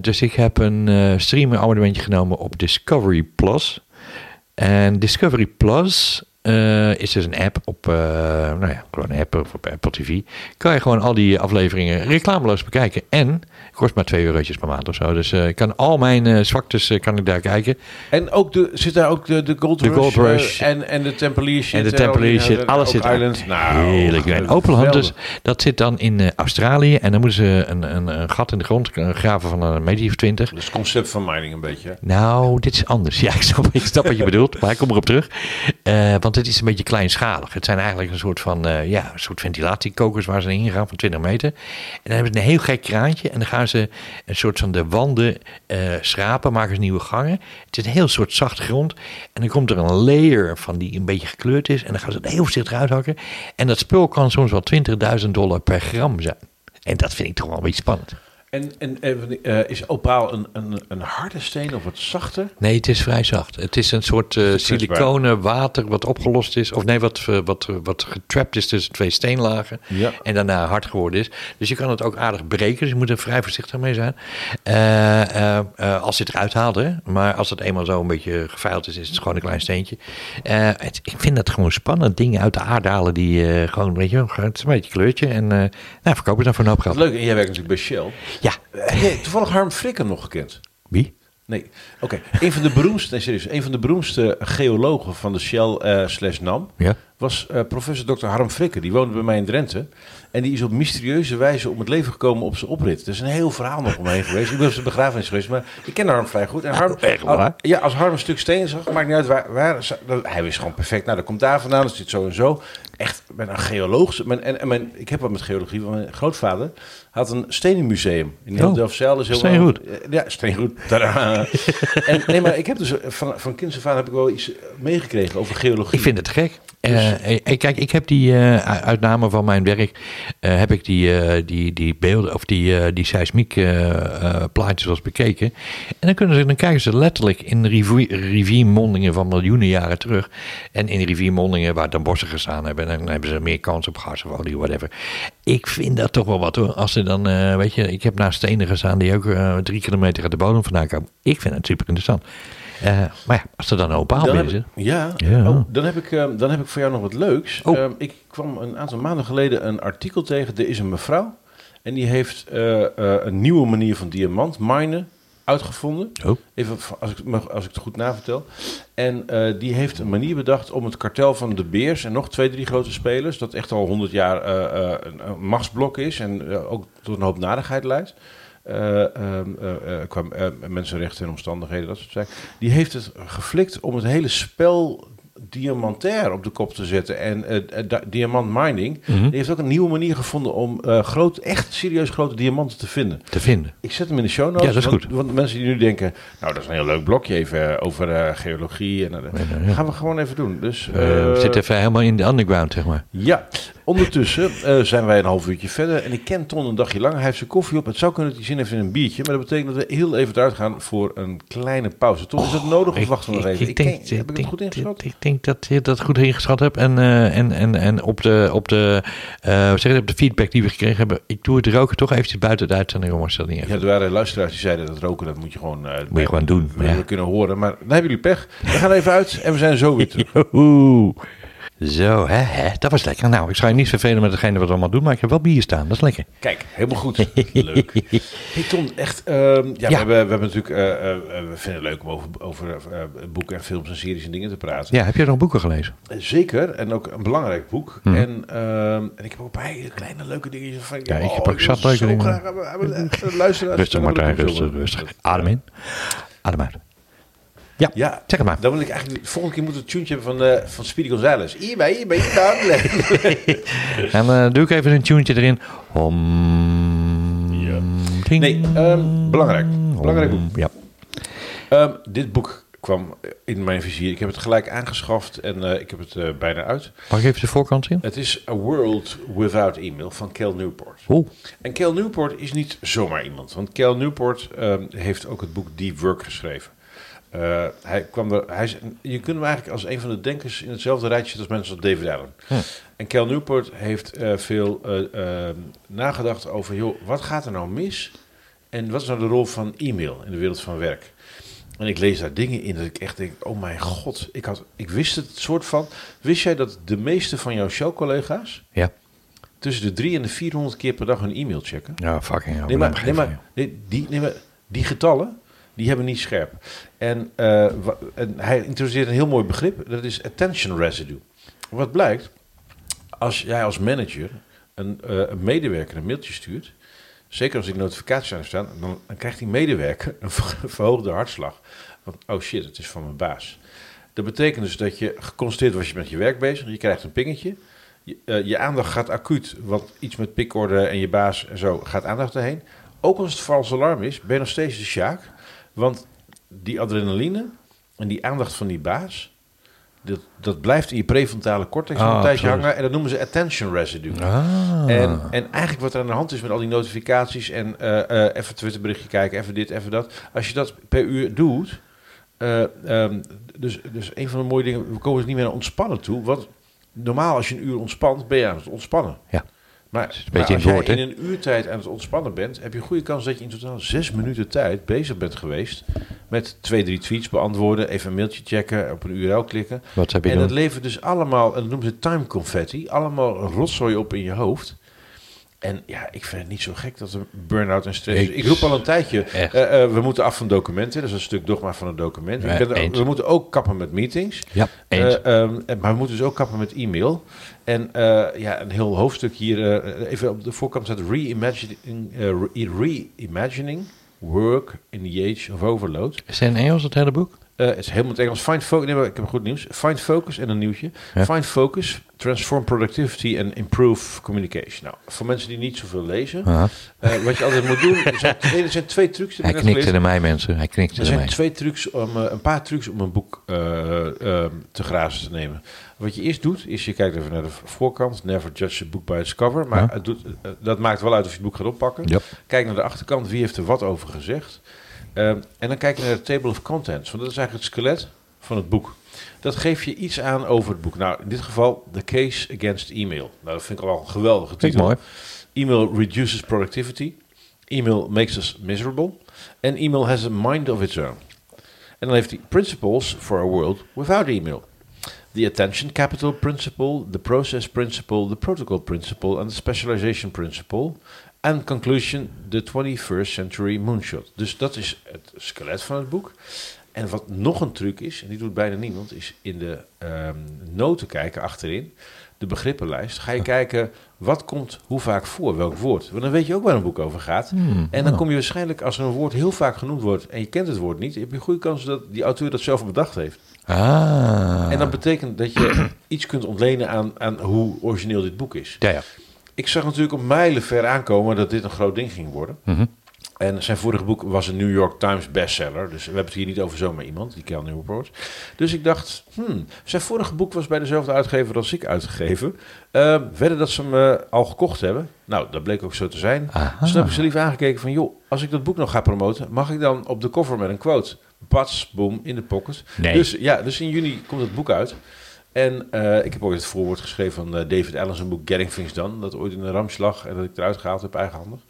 Dus ik heb een eh streamer abonnementje genomen op Discovery Plus. En Discovery Plus eh, is dus een app op, eh, nou ja, gewoon een app of op Apple TV. Kan je gewoon al die afleveringen reclameloos bekijken. En kost maar 2 eurotjes per maand of zo. Dus eh, ik kan al mijn zwaktes kan ik daar kijken. En ook de, zit daar ook de, de Gold De Rush? Gold Rush. en, en de Tempelier shit. En de Tempelier shit, alles zit. Island. Nou, Heerlijk. En. Opel Hunters, dat zit dan in Australië. En dan moeten ze een, een, een gat in de grond graven van een meter of 20. Dus het concept van mining een beetje. Nou, dit is anders. Ja, ik snap, ik snap wat je bedoelt, maar ik kom erop terug. Eh, want het is een beetje kleinschalig. Het zijn eigenlijk een soort van eh, ja, een soort ventilatiekokers waar ze in gaan van 20 meter. En dan hebben ze een heel gek kraantje. En dan gaan ze een soort van de wanden eh, schrapen, maken ze nieuwe gangen. Het is een heel soort zachte grond. En dan komt er een layer van die een beetje gekleurd is. En dan gaan ze het heel voorzichtig uithakken. En dat spul kan soms wel 20.000 dollar per gram zijn. En dat vind ik toch wel een beetje spannend. En, en eh, is opaal een, een, een harde steen of wat zachter? Nee, het is vrij zacht. Het is een soort eh siliconen water wat opgelost is. Of nee, wat, eh, wat, wat getrapt is tussen twee steenlagen. Ja. En daarna hard geworden is. Dus je kan het ook aardig breken. Dus je moet er vrij voorzichtig mee zijn. Als je het eruit haalt. Hè. Maar als het eenmaal zo een beetje geveild is, is het gewoon een klein steentje. Het, ik vind dat gewoon spannend. Dingen uit de aarde halen die gewoon, weet je het is een beetje kleurtje. En nou, verkoop het dan voor een hoop geld. leuk, en jij werkt natuurlijk bij Shell. Ja. Heb jij toevallig Harm Frikken nog gekend? Wie? Nee. Oké, een van de beroemdste, nee, serieus, een van de beroemdste geologen van de Shell eh, slash NAM Ja. was eh, professor Dr. Harm Frikke. Die woonde bij mij in Drenthe. En die is op mysterieuze wijze om het leven gekomen op zijn oprit. Er is een heel verhaal nog omheen geweest. Ik ben op zijn begrafenis geweest, maar ik ken Harm vrij goed. En Harm, echt waar? Ja, als Harm een stuk steen zag, maakt niet uit waar. hij wist gewoon perfect. Nou, dat komt daar vandaan, dat zit zo en zo. Echt, ben een geoloog. Mijn, en, en mijn, ik heb wat met geologie, want mijn grootvader had een stenenmuseum. In heel Oh, Delfzijl is heel steengoed. Ja, steengoed. En, nee, maar ik heb dus eh, van, van kinds af aan heb ik wel iets meegekregen over geologie. Ik vind het gek. Dus- Eh, eh, kijk, ik heb die eh, uitname van mijn werk, eh, heb ik die, eh, die, die beelden of die, eh, die seismiek eh, eh, plaatjes eens bekeken. En dan, kunnen ze, dan kijken ze letterlijk in rivier, riviermondingen van miljoenen jaren terug. En in riviermondingen waar dan bossen gestaan hebben. Dan hebben ze meer kans op gas of olie, whatever. Ik vind dat toch wel wat hoor. Als ze dan, eh, weet je, ik heb naast stenen gestaan die ook eh, drie kilometer uit de bodem vandaan komen. Ik vind het super interessant. Eh, maar ja, als er dan een opaal Dan binnen zit. ja, Ja. Oh, dan, heb ik, dan heb ik voor jou nog wat leuks. Oh. Ik kwam een aantal maanden geleden een artikel tegen. Er is een mevrouw en die heeft een nieuwe manier van diamant minen uitgevonden. Oh. Even als ik, als ik het goed navertel. En eh, die heeft een manier bedacht om het kartel van de Beers en nog twee, drie grote spelers, dat echt al honderd jaar eh, eh, een, een machtsblok is en ook tot een hoop nadigheid leidt. eh, qua mensenrechten en omstandigheden, dat soort zaken. Die heeft het geflikt om het hele spel diamantair op de kop te zetten. En da- diamant mining. Mhm. Die heeft ook een nieuwe manier gevonden om eh, groot, echt serieus grote diamanten te vinden. Te vinden. Ik zet hem in de show notes. Ja, dat is want, goed. Want mensen die nu denken, nou dat is een heel leuk blokje even over geologie. En, eh, Ja, ja. gaan we gewoon even doen. Dus, zitten even helemaal in de underground, zeg maar. ja, ondertussen eh, zijn wij een half uurtje verder. En ik ken Ton een dagje lang. Hij heeft zijn koffie op. Het zou kunnen dat hij zin heeft in een biertje. Maar dat betekent dat we heel even eruit gaan voor een kleine pauze. Ton, is dat nodig of wachten we nog even? Ik, ken- heb ik het denk- goed ingeschat? Ik denk dat je dat goed ingeschat hebt. En, eh, en, en, en op, de, op, de, hoe zeg op de feedback die we gekregen hebben. Ik doe het roken toch eventjes buiten de uitzending, jongens. Dat niet even. Ja, er waren luisteraars die zeiden dat roken, dat moet je gewoon, Moet je gewoon doen, We ja. kunnen horen. Maar dan hebben jullie pech. We gaan even uit en we zijn zo weer terug. Joehoe. Zo, hè, hè, dat was lekker. Nou, ik zou je niet vervelen met degene wat we allemaal doen, maar ik heb wel bier staan. Dat is lekker. Kijk, helemaal goed. Leuk. Hey Ton, echt, ehm, ja, We, hebben, we hebben natuurlijk, eh, eh, eh, we vinden het leuk om over, over boeken en films en series en dingen te praten. Ja, heb je nog boeken gelezen? Zeker, en ook een belangrijk boek. Mhm. En, ehm, en ik heb ook een paar hele kleine leuke dingetjes van. Ja, ik heb oh, ook zat leuke dingen. graag luisteren. Rustig, Martijn, rustig, rustig. Adem in. Adem uit. Ja, Ja, zeg het maar. dan wil ik eigenlijk, volgende keer moeten we het hebben van, eh van Speedy Gonzales. Hierbij, hierbij, hierbij. En eh, doe ik even een tuentje erin. Om. Ja. Nee, ehm, belangrijk. Belangrijk boek. Ja. Ehm, dit boek kwam in mijn vizier. Ik heb het gelijk aangeschaft en eh, ik heb het eh, bijna uit. Mag ik even de voorkant zien? Het is A World Without Email van Cal Newport. Oeh. En Cal Newport is niet zomaar iemand. Want Cal Newport ehm, heeft ook het boek Deep Work geschreven. Eh, hij kwam er, hij je kunt hem eigenlijk als een van de denkers in hetzelfde rijtje als mensen als David Allen. Hm. En Cal Newport heeft veel eh, ehm, nagedacht over, joh, wat gaat er nou mis? En wat is nou de rol van e-mail in de wereld van werk? En ik lees daar dingen in dat ik echt denk, oh mijn god, ik, had, ik wist het soort van. Wist jij dat de meeste van jouw showcollega's Ja. tussen de 3 en de 400 keer per dag hun e-mail checken? Ja, fucking hell. Nee, laat maar, nee, maar nee, die, nee, maar die getallen, die hebben niet scherp. En, eh, en hij introduceert een heel mooi begrip, dat is attention residue. Wat blijkt, als jij als manager een, eh, een medewerker een mailtje stuurt, zeker als die notificaties aan staan, dan, dan krijgt die medewerker een ver- verhoogde hartslag. Oh shit, het is van mijn baas. Dat betekent dus dat je geconstateerd was je met je werk bezig, je krijgt een pingetje. Je, eh, je aandacht gaat acuut, want iets met pikorde en je baas en zo gaat aandacht erheen. Ook als het vals alarm is, ben je nog steeds de sjaak. Want die adrenaline en die aandacht van die baas, dat, dat blijft in je prefrontale cortex Ah, een tijdje hangen. En dat noemen ze attention residue. Ah. En, en eigenlijk wat er aan de hand is met al die notificaties en eh, eh, even Twitterberichtje kijken, even dit, even dat. Als je dat per uur doet, eh, ehm, dus, dus een van de mooie dingen, we komen dus niet meer naar ontspannen toe. Want normaal als je een uur ontspant, ben je aan het ontspannen. Ja. Maar, is een maar beetje als woord, in een uurtijd aan het ontspannen bent, heb je een goede kans dat je in totaal zes minuten tijd bezig bent geweest met twee, drie tweets beantwoorden, even een mailtje checken, op een URL klikken. Wat heb je En dat levert dus allemaal, en dat noemen ze time confetti, allemaal rotzooi op in je hoofd. En ja, ik vind het niet zo gek dat er burn-out en stress is. Ik- Ik roep al een tijdje, eh, eh, we moeten af van documenten. Dat is een stuk dogma van een document. Ik ben we moeten ook kappen met meetings. Ja. Eh, ehm, maar we moeten dus ook kappen met e-mail. En ja, een heel hoofdstuk hier, even op de voorkant staat reimagining, re- reimagining work in the age of overload. Is in Engels, het hele boek? Eh, het is helemaal het Engels. Find focus. Nee, ik heb goed nieuws. Find focus en een nieuwtje. Ja. Find focus, transform productivity and improve communication. Nou, voor mensen die niet zoveel lezen, eh, wat je altijd moet doen, er zijn, nee, er zijn twee trucs. Hij knikte naar mij, mensen. Hij knikte Er zijn mij. twee trucs om, eh, een paar trucs om een boek eh, eh, te grazen te nemen. Wat je eerst doet, is je kijkt even naar de voorkant. Never judge a book by its cover. Maar het doet, eh, dat maakt wel uit of je het boek gaat oppakken. Kijk naar de achterkant, wie heeft er wat over gezegd. Ehm, en dan kijk je naar de table of contents. Want dat is eigenlijk het skelet van het boek. Dat geeft je iets aan over het boek. Nou, in dit geval, The Case Against Email. Nou, dat vind ik al wel een geweldige titel. mooi. Email reduces productivity. Email makes us miserable. En email has a mind of its own. En dan heeft hij principles for a world without email. The attention capital principle, the process principle, the protocol principle and the specialization principle. En conclusion, the 21st century moonshot. Dus dat is het skelet van het boek. En wat nog een truc is, en die doet bijna niemand, is in de ehm, noten kijken achterin, de begrippenlijst. Ga je kijken, wat komt hoe vaak voor, welk woord. Want dan weet je ook waar een boek over gaat. Hmm, En dan oh. kom je waarschijnlijk, als er een woord heel vaak genoemd wordt en je kent het woord niet, heb je een goede kans dat die auteur dat zelf bedacht heeft. Ah. En dat betekent dat je iets kunt ontlenen aan, aan hoe origineel dit boek is. Ja, ja. Ik zag natuurlijk op mijlen ver aankomen dat dit een groot ding ging worden. Mhm. En zijn vorige boek was een New York Times bestseller. Dus we hebben het hier niet over zomaar iemand, die Cal Newport. Dus ik dacht, hmm, zijn vorige boek was bij dezelfde uitgever als ik uitgegeven. Uh, dat ze hem eh, al gekocht hebben. Nou, dat bleek ook zo te zijn. Dus toen heb ik ze lief aangekeken van, joh, als ik dat boek nog ga promoten, mag ik dan op de cover met een quote? Pats, boom, in de pocket. Nee. Dus ja, dus in juni komt het boek uit. En eh, ik heb ook het voorwoord geschreven van eh, David Allen, zijn boek Getting Things Done. Dat ooit in een ramslag en dat ik eruit gehaald heb eigenhandig.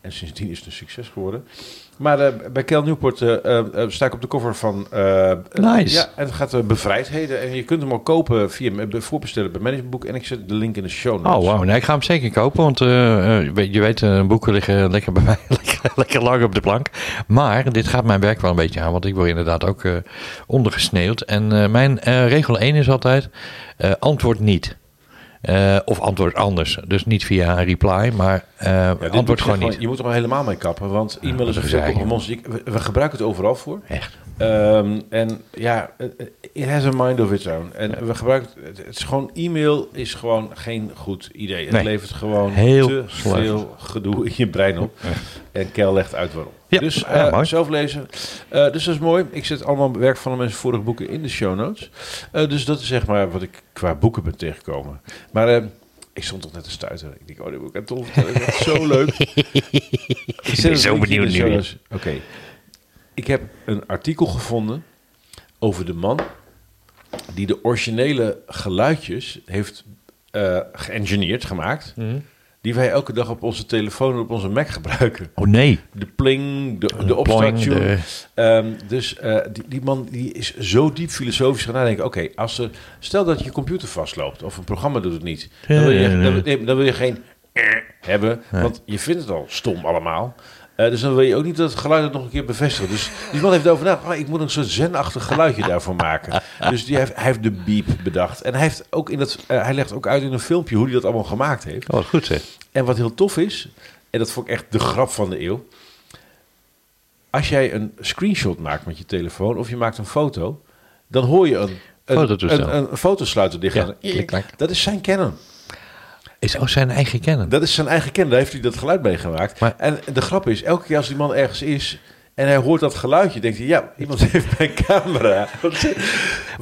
En sindsdien is het een succes geworden. Maar eh, bij Kel Newport eh, eh, sta ik op de cover van... Nice. Ja, en het gaat bevrijdheden. En je kunt hem al kopen via voorbestellen bij Managementboek. En ik zet de link in de show notes. Oh, wauw. Nee, ik ga hem zeker kopen, want je weet, boeken liggen lekker bij mij, lekker, lekker lang op de plank. Maar dit gaat mijn werk wel een beetje aan, want ik word inderdaad ook ondergesneeuwd. En mijn regel 1 is altijd, antwoord niet. Eh, of antwoord anders. Dus niet via een reply, maar eh, Ja, antwoord gewoon niet. Je moet er maar helemaal mee kappen, want e-mail is een. Ik- We, we gebruiken het overal voor. Echt. Ehm, en ja, it has a mind of its own. En we gebruiken het, het is gewoon e-mail is gewoon geen goed idee. Het Nee. levert gewoon Heel te slecht. veel gedoe in je brein op. En Kel legt uit waarom. Ja, dus ja, eh, zelf lezen. Eh, dus dat is mooi. Ik zet allemaal werk van de mensen vorige boeken in de show notes. Eh, dus dat is zeg maar wat ik qua boeken ben tegengekomen. Maar ik stond toch net te stuiten. Ik denk, oh, dit boek. Dat is echt zo leuk. Ik ben zo benieuwd nu. Oké. Ik heb een artikel gevonden over de man die de originele geluidjes heeft eh geëngineerd, gemaakt. Mhm. Die wij elke dag op onze telefoon en op onze Mac gebruiken. Oh nee. De pling, de, de ploing, opstarttune. de- Ehm, dus eh, die, die man die is zo diep filosofisch gaan nadenken. Oké, als er stel dat je computer vastloopt of een programma doet het niet, dan wil je, dan, dan wil je geen eh hebben, want je vindt het al stom allemaal. Eh, dus dan wil je ook niet dat het geluid het nog een keer bevestigen. Dus die man heeft erover nagedacht, ah, ik moet een soort zenachtig geluidje daarvoor maken. Dus die heeft, hij heeft de beep bedacht. En hij, heeft ook in dat, eh, hij legt ook uit in een filmpje hoe hij dat allemaal gemaakt heeft. Oh, wat goed zeg. En wat heel tof is, en dat vond ik echt de grap van de eeuw. Als jij een screenshot maakt met je telefoon of je maakt een foto, dan hoor je een, een, een, een fotosluiter. Ja. Dat is zijn Canon. Is ook zijn eigen kennen. Dat is zijn eigen Canon. Daar heeft hij dat geluid mee gemaakt. Maar- en de grap is, elke keer als die man ergens is en hij hoort dat geluidje, denkt hij, ja, iemand heeft mijn camera. Wat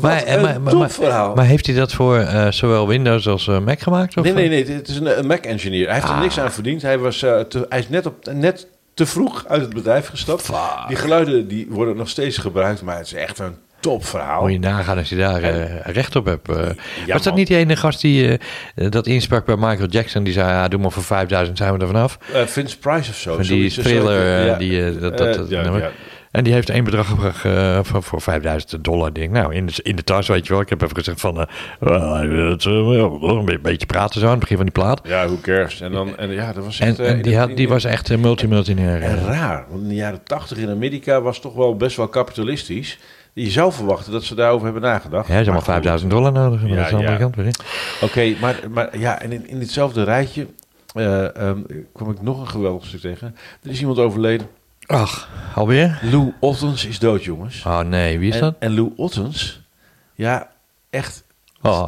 Maar, een eh, maar, maar, maar, verhaal. maar heeft hij dat voor eh, zowel Windows als eh, Mac gemaakt? Of? Nee, nee, nee. Het is een, een Mac-engineer. Hij heeft er Ah. niks aan verdiend. Hij, was, eh, te- hij is net, op, net te vroeg uit het bedrijf gestapt. Fuck. Die geluiden die worden nog steeds gebruikt, maar het is echt een topverhaal. Moet je nagaan als je daar eh, recht op hebt. eh. was dat niet die ene gast die eh, dat insprak bij Michael Jackson? Die zei, ja, doe maar voor 5000 zijn we er vanaf. Vince Price of zo. Van die thriller, die, dat, dat, ja. En die heeft één bedrag gebracht eh, voor, voor 5000 dollar. Denk, nou, in de, in de tas, weet je wel. Ik heb even gezegd van, een beetje praten zo aan het begin van die plaat. Ja, who cares? En, dan, en ja, dat was En, echt... en die, had, die was echt uh, multimiljonair. En eh. raar, want in de jaren tachtig in Amerika was toch wel best wel kapitalistisch. Je zou verwachten dat ze daarover hebben nagedacht. Ja, ze hebben Maar maar goed. 5000 dollar nodig. Ja, dat is de andere ja. kant weer. Oké, maar, maar ja, en in, in ditzelfde rijtje eh, ehm, kwam ik nog een geweldig stuk tegen. Er is iemand overleden. Ach, alweer? Lou Ottens is dood, jongens. Oh nee, wie is en, dat? en Lou Ottens, ja, echt. Oh,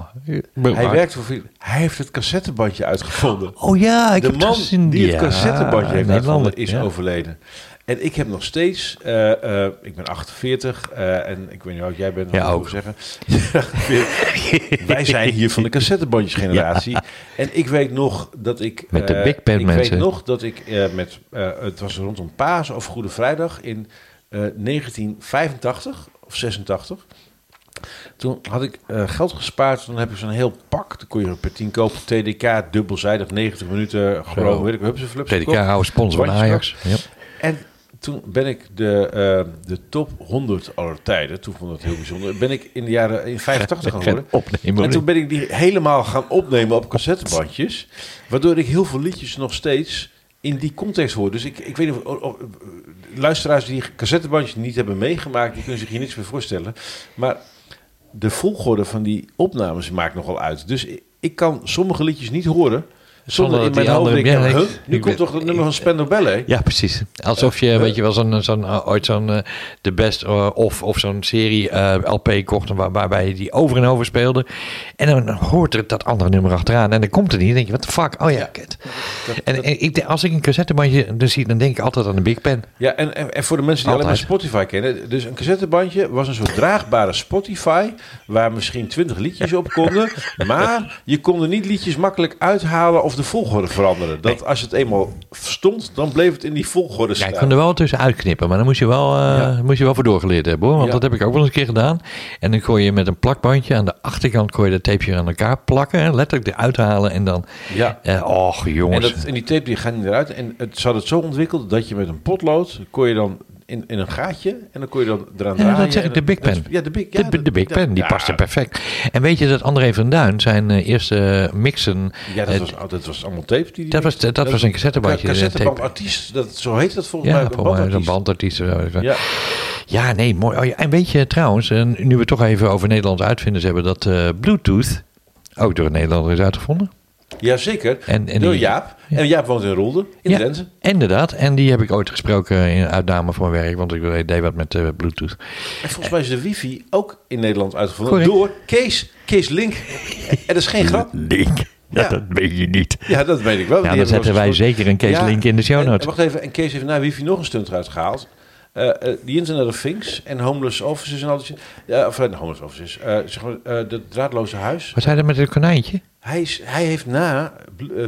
Hij werkt voor veel- Hij heeft het cassettebandje uitgevonden. Oh ja, ik de heb man het gezien. die het Ja, cassettebandje heeft Nederlander, uitgevonden is ja. overleden. En ik heb nog steeds, eh, eh, ik ben 48 eh, en ik weet niet oud jij bent. Ja, ik ook. Zeggen. 48. Wij zijn hier van de cassettebandjesgeneratie. En ik weet nog dat ik... Met de Big Band Ik mensen. weet nog dat ik met... het was rondom Paas of Goede Vrijdag in eh, 1985 of 86. Toen had ik geld gespaard. Toen heb ik zo'n heel pak. Dan kon je per 10 kopen. TDK, dubbelzijdig, 90 minuten. Gewoon, weet ik, hupse flips. TDK, oude sponsor van Ajax. Ja. En toen ben ik de, eh, de top 100 aller tijden, toen vond ik het heel bijzonder, ben ik in de jaren in 85 gaan horen. opnemen. En toen ben ik die helemaal gaan opnemen op cassettebandjes, waardoor ik heel veel liedjes nog steeds in die context hoor. Dus ik, ik weet niet of, of- of- luisteraars die cassettebandjes niet hebben meegemaakt, die kunnen zich hier niets meer voorstellen. Maar de volgorde van die opnames maakt nogal uit. Dus ik, ik kan sommige liedjes niet horen. Zonder, in dat mijn die hoofd andere- denken, ja, huh? ik- nu komt ben- toch het nummer van Spendo Ballet? Ja, precies. Alsof je, weet je wel, zo'n, zo'n, eh, ooit zo'n eh, The Best eh, of, of zo'n serie eh, LP kocht waar, waarbij je die over en over speelde. En dan hoort er dat andere nummer achteraan en dan komt het niet. Dan denk je, what the fuck? Oh ja, kut. En, en ik, denk- als ik een cassettebandje dus zie, dan denk ik altijd aan de Big Pen. Ja, en, en, en voor de mensen die alleen maar. Spotify kennen. Dus een cassettebandje was een soort draagbare Spotify. Waar misschien twintig liedjes op konden. Maar je kon er niet liedjes makkelijk uithalen. Of de volgorde veranderen. Dat als het eenmaal stond, dan bleef het in die volgorde Ja, staan. ik kon er wel tussen uitknippen, maar dan moest je wel, eh, Ja. moest je wel voor doorgeleerd hebben hoor. Want Ja. dat heb ik ook wel eens een keer gedaan. En dan kon je met een plakbandje aan de achterkant kon je dat tapeje aan elkaar plakken. hè, Letterlijk eruit halen en dan... Ja. eh och En, jongens. dat, en die tape die gaat niet eruit. En het, ze had het zo ontwikkeld dat je met een potlood kon je dan in, in een gaatje en dan kon je dan eraan Ja, draaien. dat zeg ik, de Big dat- Pen. Ja, de Big, ja, de, de Big dat- Pen, die ja, paste perfect. En weet je dat André van Duin zijn eh, eerste mixen... Ja, dat eh, was, oh, dat was allemaal tape. Die, dat was, dat, was een cassettebandje. Ca- eh, Cassetteband tape. artiest, dat, zo heet dat volgens Ja, mij. voor mij zo'n bandartiest. Ja, Ja, nee, mooi. Oh, ja, en weet je trouwens, eh, nu we toch even over Nederlandse uitvinders hebben, dat eh, Bluetooth ook door een Nederlander is uitgevonden. Ja, zeker. En- en Door die- Jaap. En Jaap woont in Rolde, in ja, Drenthe. inderdaad. En die heb ik ooit gesproken in uitname voor mijn werk, want ik deed wat met eh, Bluetooth. En volgens mij is de wifi ook in Nederland uitgevonden Correct. door Kees, Kees Link. en dat is geen grap. Link? Ja, Ja. dat weet je niet. Ja, dat weet ik wel. Ja, dan zetten wij zeker een Kees Ja, Link in de show en- notes. wacht even, en Kees heeft na wifi nog een stunt eruit gehaald. Eh eh, die Internet of Things en Homeless Offices en al die shit. Ja, of eh, Homeless Offices. zeg maar, dat draadloze huis. Wat zei dat met het konijntje? Hij, is, hij heeft na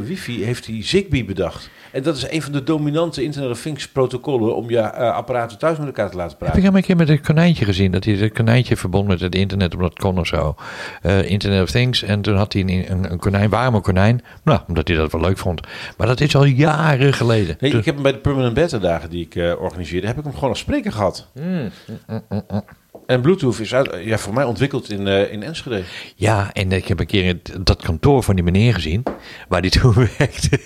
wifi heeft hij Zigbee bedacht. En dat is een van de dominante Internet of Things protocollen om je eh, apparaten thuis met elkaar te laten Heb praten. ik hem een keer met het konijntje gezien. Dat hij het konijntje verbond met het internet, omdat het kon of zo. Eh, internet of Things. En toen had hij een, een, een konijn. Waarom een konijn? Nou, omdat hij dat wel leuk vond. Maar dat is al jaren geleden. Nee, Toen- ik heb hem bij de Permanent Beta dagen die ik eh, organiseerde, heb ik hem gewoon als spreker gehad. Mm, En Bluetooth is uit, ja, voor mij ontwikkeld in, eh, in Enschede. Ja, en ik heb een keer het- dat kantoor van die meneer gezien, waar die toen werkte.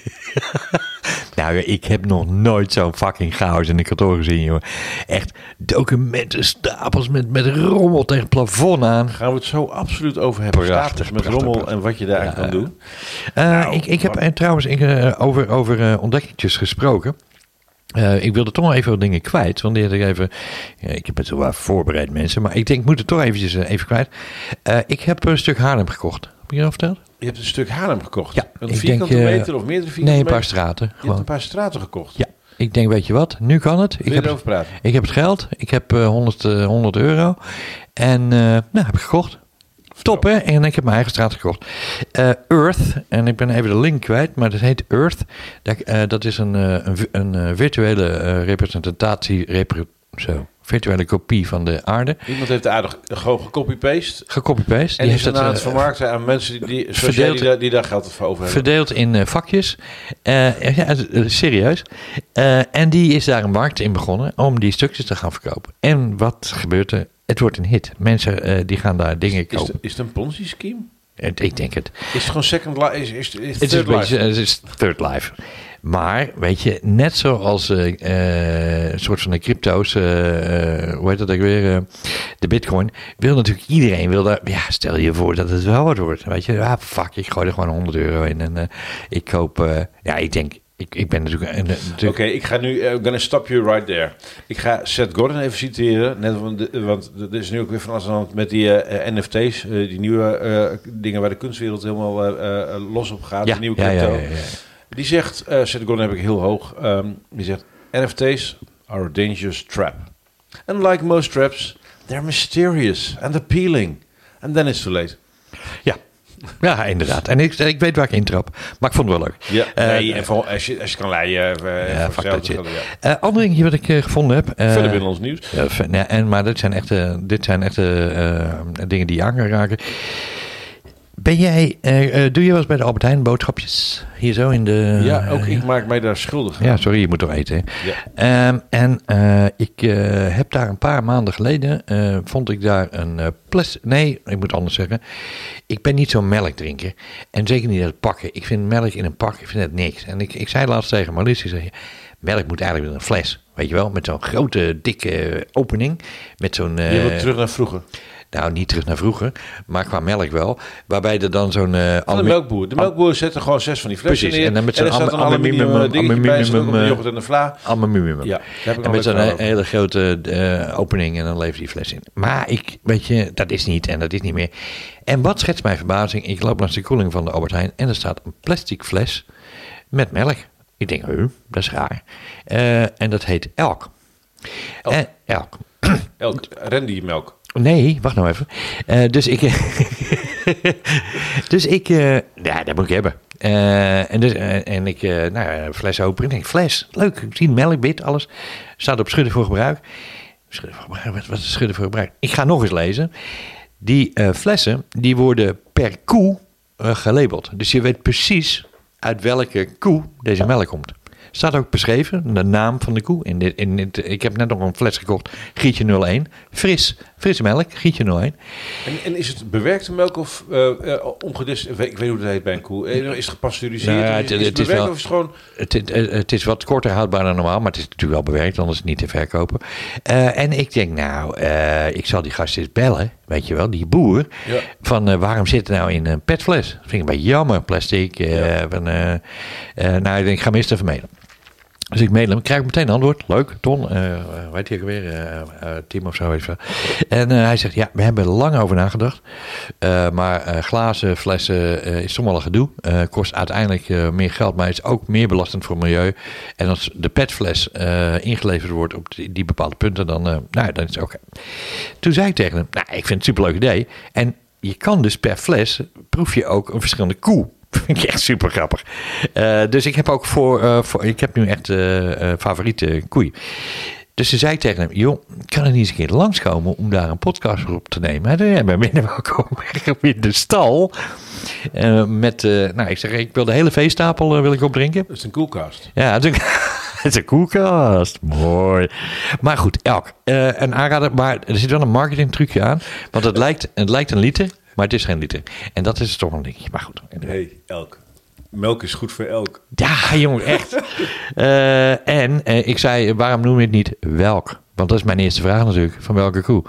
nou, ik heb nog nooit zo'n fucking chaos in een kantoor gezien, joh. Echt documenten, stapels met, met rommel tegen het plafond aan. Gaan we het zo absoluut over hebben. Prachtig, Stapels met prachtig, rommel prachtig. en wat je daar aan Ja, kan doen. Eh, Nou, ik, ik heb eh, trouwens ik, over, over ontdekkingjes gesproken. Eh, ik wilde toch nog even wat dingen kwijt. Want die had ik even. ja, ik heb het wel voorbereid, mensen. Maar ik denk, ik moet het toch eventjes eh, even kwijt. Eh, ik heb een stuk Haarlem gekocht. Heb je dat verteld? Je hebt een stuk Haarlem gekocht. Ja, een vierkante denk, meter of meerdere vierkante Nee, een paar meter? straten. Je hebt Gewoon. een paar straten gekocht. Ja, ik denk, weet je wat? Nu kan het. Ik heb, praten? ik heb het geld. Ik heb eh, 100, eh, 100 euro. En nou, heb ik gekocht. Top, hè? En ik heb mijn eigen straat gekocht. Eh, Earth, en ik ben even de link kwijt, maar dat heet Earth. Dat, eh, dat is een, eh, een, vi- een virtuele representatie, repre- zo, virtuele kopie van de aarde. Iemand heeft aardig gewoon gecopy-paste. Gecopy-paste. En Die heeft het aan het vermarkten aan mensen die, die, verdeeld- die, daar, die daar geld voor over hebben. Verdeeld in vakjes. Eh, ja, serieus. En die is daar een markt in begonnen om die stukjes te gaan verkopen. En wat gebeurt er? Het wordt een hit. Mensen eh, die gaan daar dingen Is, het, kopen. is het een Ponzi-scheme? Ik denk het. Is het gewoon Second Life? Is, is, is, Het is, Third Life? het is third life. Maar, weet je, net zoals eh, eh, een soort van de crypto's, eh, hoe heet dat ook weer, de bitcoin, wil natuurlijk iedereen, wil daar, ja, stel je voor dat het wel wat wordt. Weet je, ah, fuck, ik gooi er gewoon 100 euro in en ik koop, ja, ik denk, ik, ik ben natuurlijk... een- Oké, ik ga nu, uh, gonna stop you right there. Ik ga Seth Godin even citeren, net, want, want er is nu ook weer van alles aan de hand met die eh, eh, NFT's, eh, die nieuwe eh, dingen waar de kunstwereld helemaal eh, eh, los op gaat, ja, de nieuwe crypto. ja, ja, ja. Die zegt, eh Seth Godin heb ik heel hoog, ehm, die zegt, NFT's are a dangerous trap. And like most traps, they're mysterious and appealing. And then it's too late. Ja. Ja, inderdaad. En ik, ik weet waar ik intrap. Maar ik vond het wel leuk. Ja, Eh, nee, en voor, als, je, als je kan leiden, uh, Ja, voor geld, ja. Eh, ander dingetje wat ik eh, gevonden heb. eh, Verder binnen ons nieuws. Ja, en, maar dit zijn echte, dit zijn echte eh, dingen die je aan kan raken. Ben jij, eh, eh, doe je wel eens bij de Albert Heijn boodschapjes? Hier zo in de... ja, ook eh, ik maak mij daar schuldig aan. Ja, sorry, je moet toch eten. Ja. Ehm, en ik heb daar een paar maanden geleden, vond ik daar een plas... Nee, ik moet anders zeggen. Ik ben niet zo'n melkdrinker. En zeker niet uit pakken. Ik vind melk in een pak, ik vind het niks. En ik, ik zei laatst tegen Marlies, ik zei, melk moet eigenlijk in een fles. Weet je wel, met zo'n grote, dikke opening. Met zo'n... Je wilt terug naar vroeger. Nou, niet terug naar vroeger, maar qua melk wel. Waarbij er dan zo'n... eh, Van de melkboer. De melkboer zet er gewoon zes van die Precies, neer. en dan met zo'n aluminium aluminium- eh, aluminium, yoghurt en de vla. Aluminium. Ja, En met zo'n hele grote eh, opening en dan levert die fles in. Maar ik, weet je, dat is niet en dat is niet meer. En wat schetst mijn verbazing? Ik loop langs de koeling van de Albert Heijn en er staat een plastic fles met melk. Ik denk, huh, dat is raar. Eh, en dat heet Elk. Elk. En, elk. Elk rendiermelk. Nee, wacht nou even. Eh, dus ik. dus ik. eh, ja, dat moet ik hebben. Eh, en, dus, en ik, nou fles open. Ik denk, fles, leuk. Ik zie melk, bit, alles. Staat op schudden voor gebruik. Schudden voor gebruik, wat, is schudden voor gebruik? Ik ga nog eens lezen. Die flessen, die worden per koe gelabeld. Dus je weet precies uit welke koe deze melk komt. Staat ook beschreven, de naam van de koe. In dit, in ik heb net nog een fles gekocht, Gietje 01. Fris, frisse melk, Gietje 01. En, en is het bewerkte melk of uh, ongedist? Ik weet, ik weet hoe dat heet bij een koe. Eh, Is het gepasteuriseerd? Nou is, het- is het is bewerkt wel- of is het gewoon... Het, het, het is wat korter houdbaar dan normaal, maar het is natuurlijk wel bewerkt, anders is het niet te verkopen. Eh, en ik denk, nou, eh, ik zal die gast eens bellen, weet je wel, die boer. Ja. Van eh, waarom zit het nou in een petfles? Dat vind ik een beetje jammer, plastic. eh, van, eh, eh, nou, ik denk, ik ga hem eerst even mailen. Dus ik mail hem, krijg ik meteen een antwoord. Leuk, Ton, heet hij ook weer? Eh, eh, Tim of zo. Weet veel. En eh, hij zegt, ja, we hebben er lang over nagedacht. Maar glazen, flessen is toch wel een gedoe. Kost uiteindelijk meer geld, maar is ook meer belastend voor het milieu. En als de petfles ingeleverd wordt op die, bepaalde punten, dan, nou, dan is het oké. Toen zei ik tegen hem, nou, ik vind het een superleuk idee. En je kan dus per fles, proef je ook een verschillende koe. Vind ik echt super grappig. Eh, dus ik heb ook voor, eh, voor ik heb nu echt eh, favoriete koeien. Dus ze zei tegen hem, joh, kan er niet eens een keer langskomen om daar een podcast voor op te nemen? Hij zei, ja, ben binnen welkom in de stal. Met, nou, ik zeg, ik wil de hele veestapel wil ik opdrinken. Dat is een koelkast. Ja, het is een, het is een koelkast. Mooi. Maar goed, elk. een aanrader, maar er zit wel een marketing trucje aan. Want het lijkt, het lijkt een liter, maar het is geen liter. En dat is toch een dingetje. Maar goed. hey, elk. Melk is goed voor elk. Ja, jongen, echt. Eh, en eh, ik zei, waarom noem je het niet welk? Want dat is mijn eerste vraag natuurlijk. Van welke koe?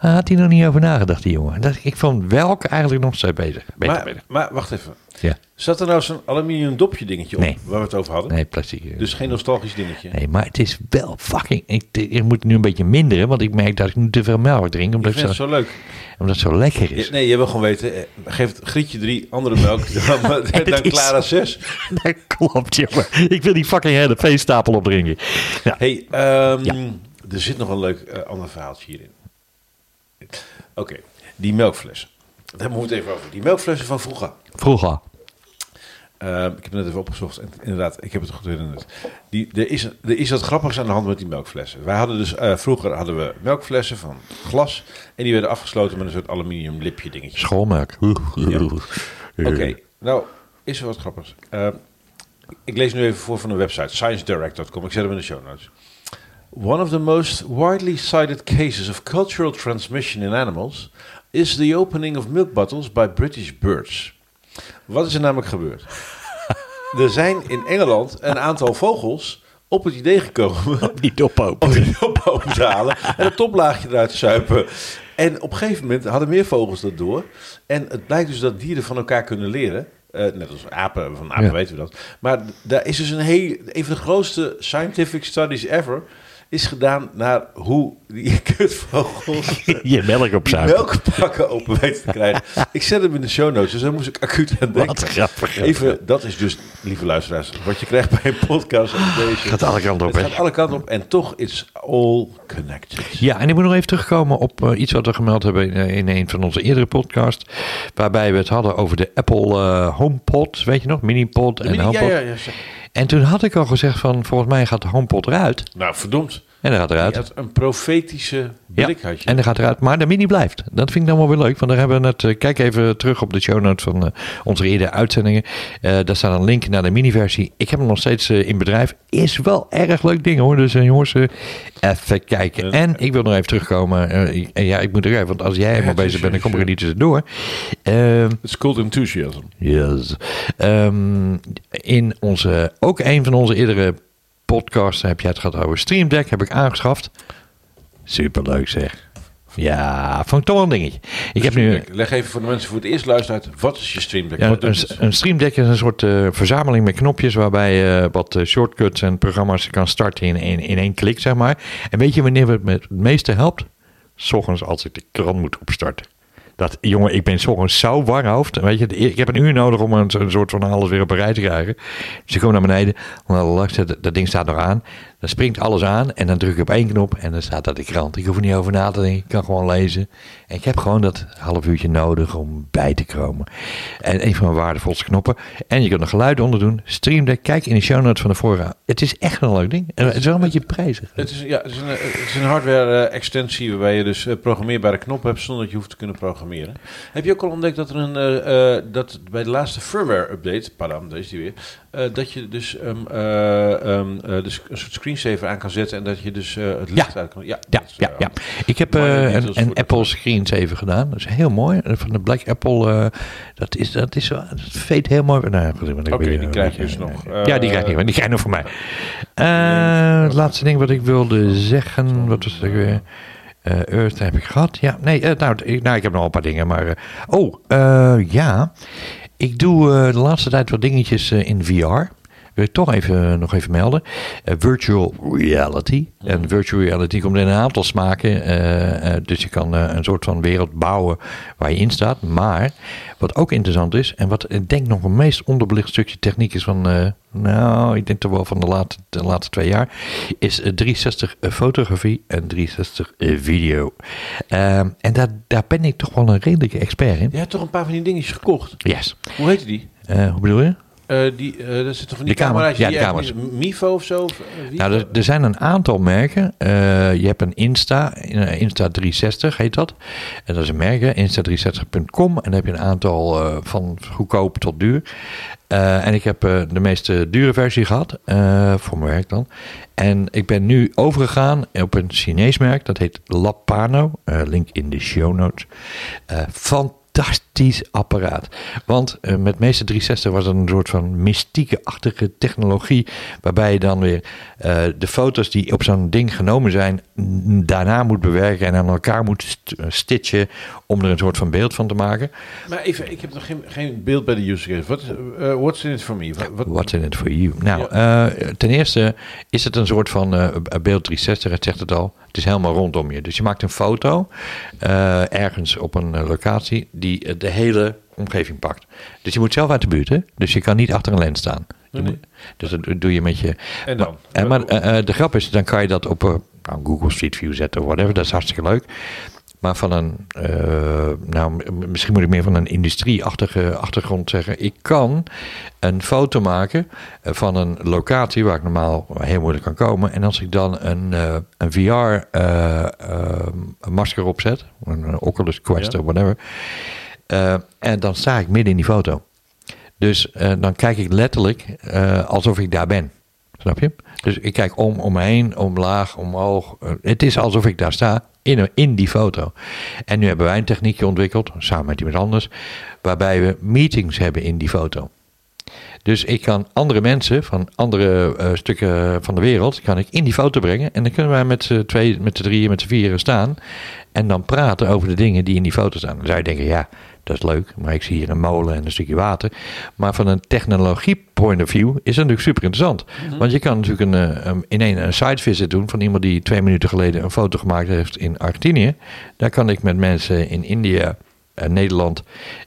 Had hij nog niet over nagedacht, die jongen. Dat, ik vond welk eigenlijk nog steeds beter, Maar, beter. maar wacht even. Ja. Zat er nou zo'n aluminium dopje dingetje op Nee. waar we het over hadden? Nee, plastic. eh. Dus geen nostalgisch dingetje. Nee, maar het is wel fucking... Ik, ik moet nu een beetje minderen, want ik merk dat ik nu te veel melk drink. Ik Omdat, vind het het zo, zo leuk. omdat het zo lekker is. Ja, nee, je wil gewoon weten, eh, geef het grietje drie andere melk dan, Clara 6. Dat klopt, jongen. Ik wil die fucking hele veestapel opdrinken. Ja. hey, ehm, Ja. er zit nog een leuk eh, ander verhaaltje hierin. Oké, die melkflessen. Daar moeten we het even over. Die melkflessen van vroeger. Vroeger. Ehm, ik heb het net even opgezocht en inderdaad, ik heb het goed herinnerd. Die, er, is, er is wat grappigs aan de hand met die melkflessen. Wij hadden dus, eh, vroeger hadden we melkflessen van glas en die werden afgesloten met een soort aluminium lipje dingetje. Schoolmelk. Oké, nou is er wat grappigs. Ehm, ik lees nu even voor van een website, sciencedirect.com. Ik zet hem in de show notes. One of the most widely cited cases of cultural transmission in animals is the opening of milk bottles by British birds. Wat is er namelijk gebeurd? er zijn in Engeland een aantal vogels op het idee gekomen Die dop open. om die dop open te halen en het toplaagje eruit te zuipen. En op een gegeven moment hadden meer vogels dat door. En het blijkt dus dat dieren van elkaar kunnen leren. Eh, net als apen, van apen Ja. weten we dat. Maar daar is dus een heel, een van de grootste scientific studies ever, is gedaan naar hoe die kutvogels Je melk melkpakken open weten te krijgen. Ik zet hem in de show notes, dus daar moest ik acuut aan denken. Wat grappig. Even, dat is dus, lieve luisteraars, wat je krijgt bij een podcast als deze. Gaat alle kanten op, Het gaat alle kanten op en toch is all connected. Ja, en ik moet nog even terugkomen op eh, iets wat we gemeld hebben in, eh, in een van onze eerdere podcasts. Waarbij we het hadden over de Apple eh, HomePod, weet je nog? Minipod en ja, HomePod. ja, ja. zeg. En toen had ik al gezegd van, volgens mij gaat de HomePod eruit. Nou, verdomd. En hij gaat eruit. had een profetische blik had je. En dan gaat eruit. Maar de mini blijft. Dat vind ik dan wel weer leuk. Want daar hebben we net. eh, kijk even terug op de show notes van eh, onze eerdere uitzendingen. Eh, daar staat een link naar de mini-versie. Ik heb hem nog steeds in bedrijf. Is wel erg leuk ding hoor. Dus jongens, even kijken. En ik wil nog even terugkomen. en ja, ik moet er even. Want als jij helemaal het bezig bent, dan kom ik er niet tussendoor. Ehm It's called enthusiasm. Yes. Ehm, in onze, ook een van onze eerdere podcasts heb jij het gehad over Stream Deck. Heb ik aangeschaft. Superleuk zeg. Ja, vond ik toch wel een dingetje. Ik heb nu Leg even voor de mensen voor het eerst luisteren uit. Wat is je Stream Deck? ja, Wat een, doet het? een Stream Deck is een soort eh, verzameling met knopjes waarbij je wat eh, shortcuts en programma's kan starten in, in, in één klik, zeg maar. En weet je wanneer het me het meeste helpt? S ochtends als ik de krant moet opstarten. Dat, jongen, ik ben ochtends zo warhoofd. Weet je, ik heb een uur nodig om een, een soort van alles weer op een rij te krijgen. Dus ik kom naar beneden. Dat ding staat nog aan. Dan springt alles aan en dan druk ik op één knop en dan staat dat de krant. Ik hoef er niet over na te denken, ik kan gewoon lezen. En ik heb gewoon dat half uurtje nodig om bij te komen. En een van mijn waardevolste knoppen. En je kunt er geluid onder doen. Stream kijk in de show notes van de vorige. Het is echt een leuk ding. En het is wel een beetje prijzig. Het is, ja, het is een, het is een hardware-extensie waarbij je dus eh, programmeerbare knoppen hebt zonder dat je hoeft te kunnen programmeren. Heb je ook al ontdekt dat er een, eh, eh, dat bij de laatste firmware-update, padam, daar is die weer, eh, dat je dus, dus een soort screensaver aan kan zetten en dat je dus het licht uit kan. Ja, Ja, is, ja, ja. Ik heb een, voor een Apple Screens even gedaan. Dat is heel mooi. Van de Black Apple. dat is, dat is dat veet heel mooi. Nou, Oké, ben- die krijg je dus nog. ja, die krijg nog. Die krijg je nog van mij. Het laatste ding wat ik wilde zeggen. Wat was het weer? Earth heb ik gehad. Ja, nee, nou, ik, nou, ik heb nog een paar dingen. Maar, eh, oh, ja. Ik doe eh, de laatste tijd wat dingetjes eh, in VR. Wil ik toch even, nog even melden. Eh, virtual reality. En virtual reality komt in een aantal smaken. eh, eh, dus je kan eh, een soort van wereld bouwen waar je in staat. Maar wat ook interessant is, en wat ik denk nog een meest onderbelicht stukje techniek is van, eh, nou, ik denk toch wel van de laatste, de laatste twee jaar, is eh, 360 fotografie en 360 video. En daar, daar ben ik toch wel een redelijke expert in. Je hebt toch een paar van die dingetjes gekocht? Yes. Hoe heette die? Eh, hoe bedoel je? Eh, die, dat zitten van die camera's. ja, die de echt- Mifo of zo? Of, eh? Nou, er, er zijn een aantal merken. Je hebt een Insta, eh, Insta360 heet dat. En dat is een merk, hè, insta360.com. En dan heb je een aantal van goedkoop tot duur. En ik heb de meest dure versie gehad, eh, voor mijn werk dan. En ik ben nu overgegaan op een Chinees merk, dat heet Lapano. Link in de show notes. Eh, fantastisch apparaat. Want eh, met meeste 360 was het een soort van mystieke-achtige technologie. Waarbij je dan weer eh, de foto's die op zo'n ding genomen zijn. daarna moet bewerken en aan elkaar moet st- stitchen. om er een soort van beeld van te maken. Maar even, ik heb nog geen, geen beeld bij de user case. Wat, eh, what's in it for me? Wat- What's in it for you? Nou, ten eerste is het een soort van beeld 360, het zegt het al. Het is helemaal rondom je. Dus je maakt een foto ergens op een locatie die eh, de hele omgeving pakt. Dus je moet zelf uit de buurt, hè? Dus je kan niet achter een lens staan. Je Nee, moet- dus dat doe je met je... En dan? Maar, eh, maar eh, eh, de grap is, dan kan je dat op eh, nou, Google Street View zetten of whatever. Dat is hartstikke leuk. Maar van een, eh, nou misschien moet ik meer van een industrieachtige achtergrond zeggen. Ik kan een foto maken eh, van een locatie waar ik normaal heel moeilijk kan komen. En als ik dan een, eh, een VR eh, eh, een masker opzet, een Oculus Quest Ja. of whatever. en dan sta ik midden in die foto. Dus dan kijk ik letterlijk alsof ik daar ben. Snap je? Dus ik kijk om, om me heen, omlaag, omhoog. Eh, het is alsof ik daar sta in, in die foto. En nu hebben wij een techniekje ontwikkeld, samen met iemand anders, waarbij we meetings hebben in die foto. Dus ik kan andere mensen van andere eh, stukken van de wereld kan ik in die foto brengen. En dan kunnen wij met z'n twee, met z'n drieën, met z'n vieren staan. En dan praten over de dingen die in die foto staan. Dan zou je denken, ja, dat is leuk. Maar ik zie hier een molen en een stukje water. Maar van een technologie point of view is het natuurlijk super interessant. Want je kan natuurlijk een, eh, een, in een, een site visit doen van iemand die twee minuten geleden een foto gemaakt heeft in Argentinië. Daar kan ik met mensen in India, eh, Nederland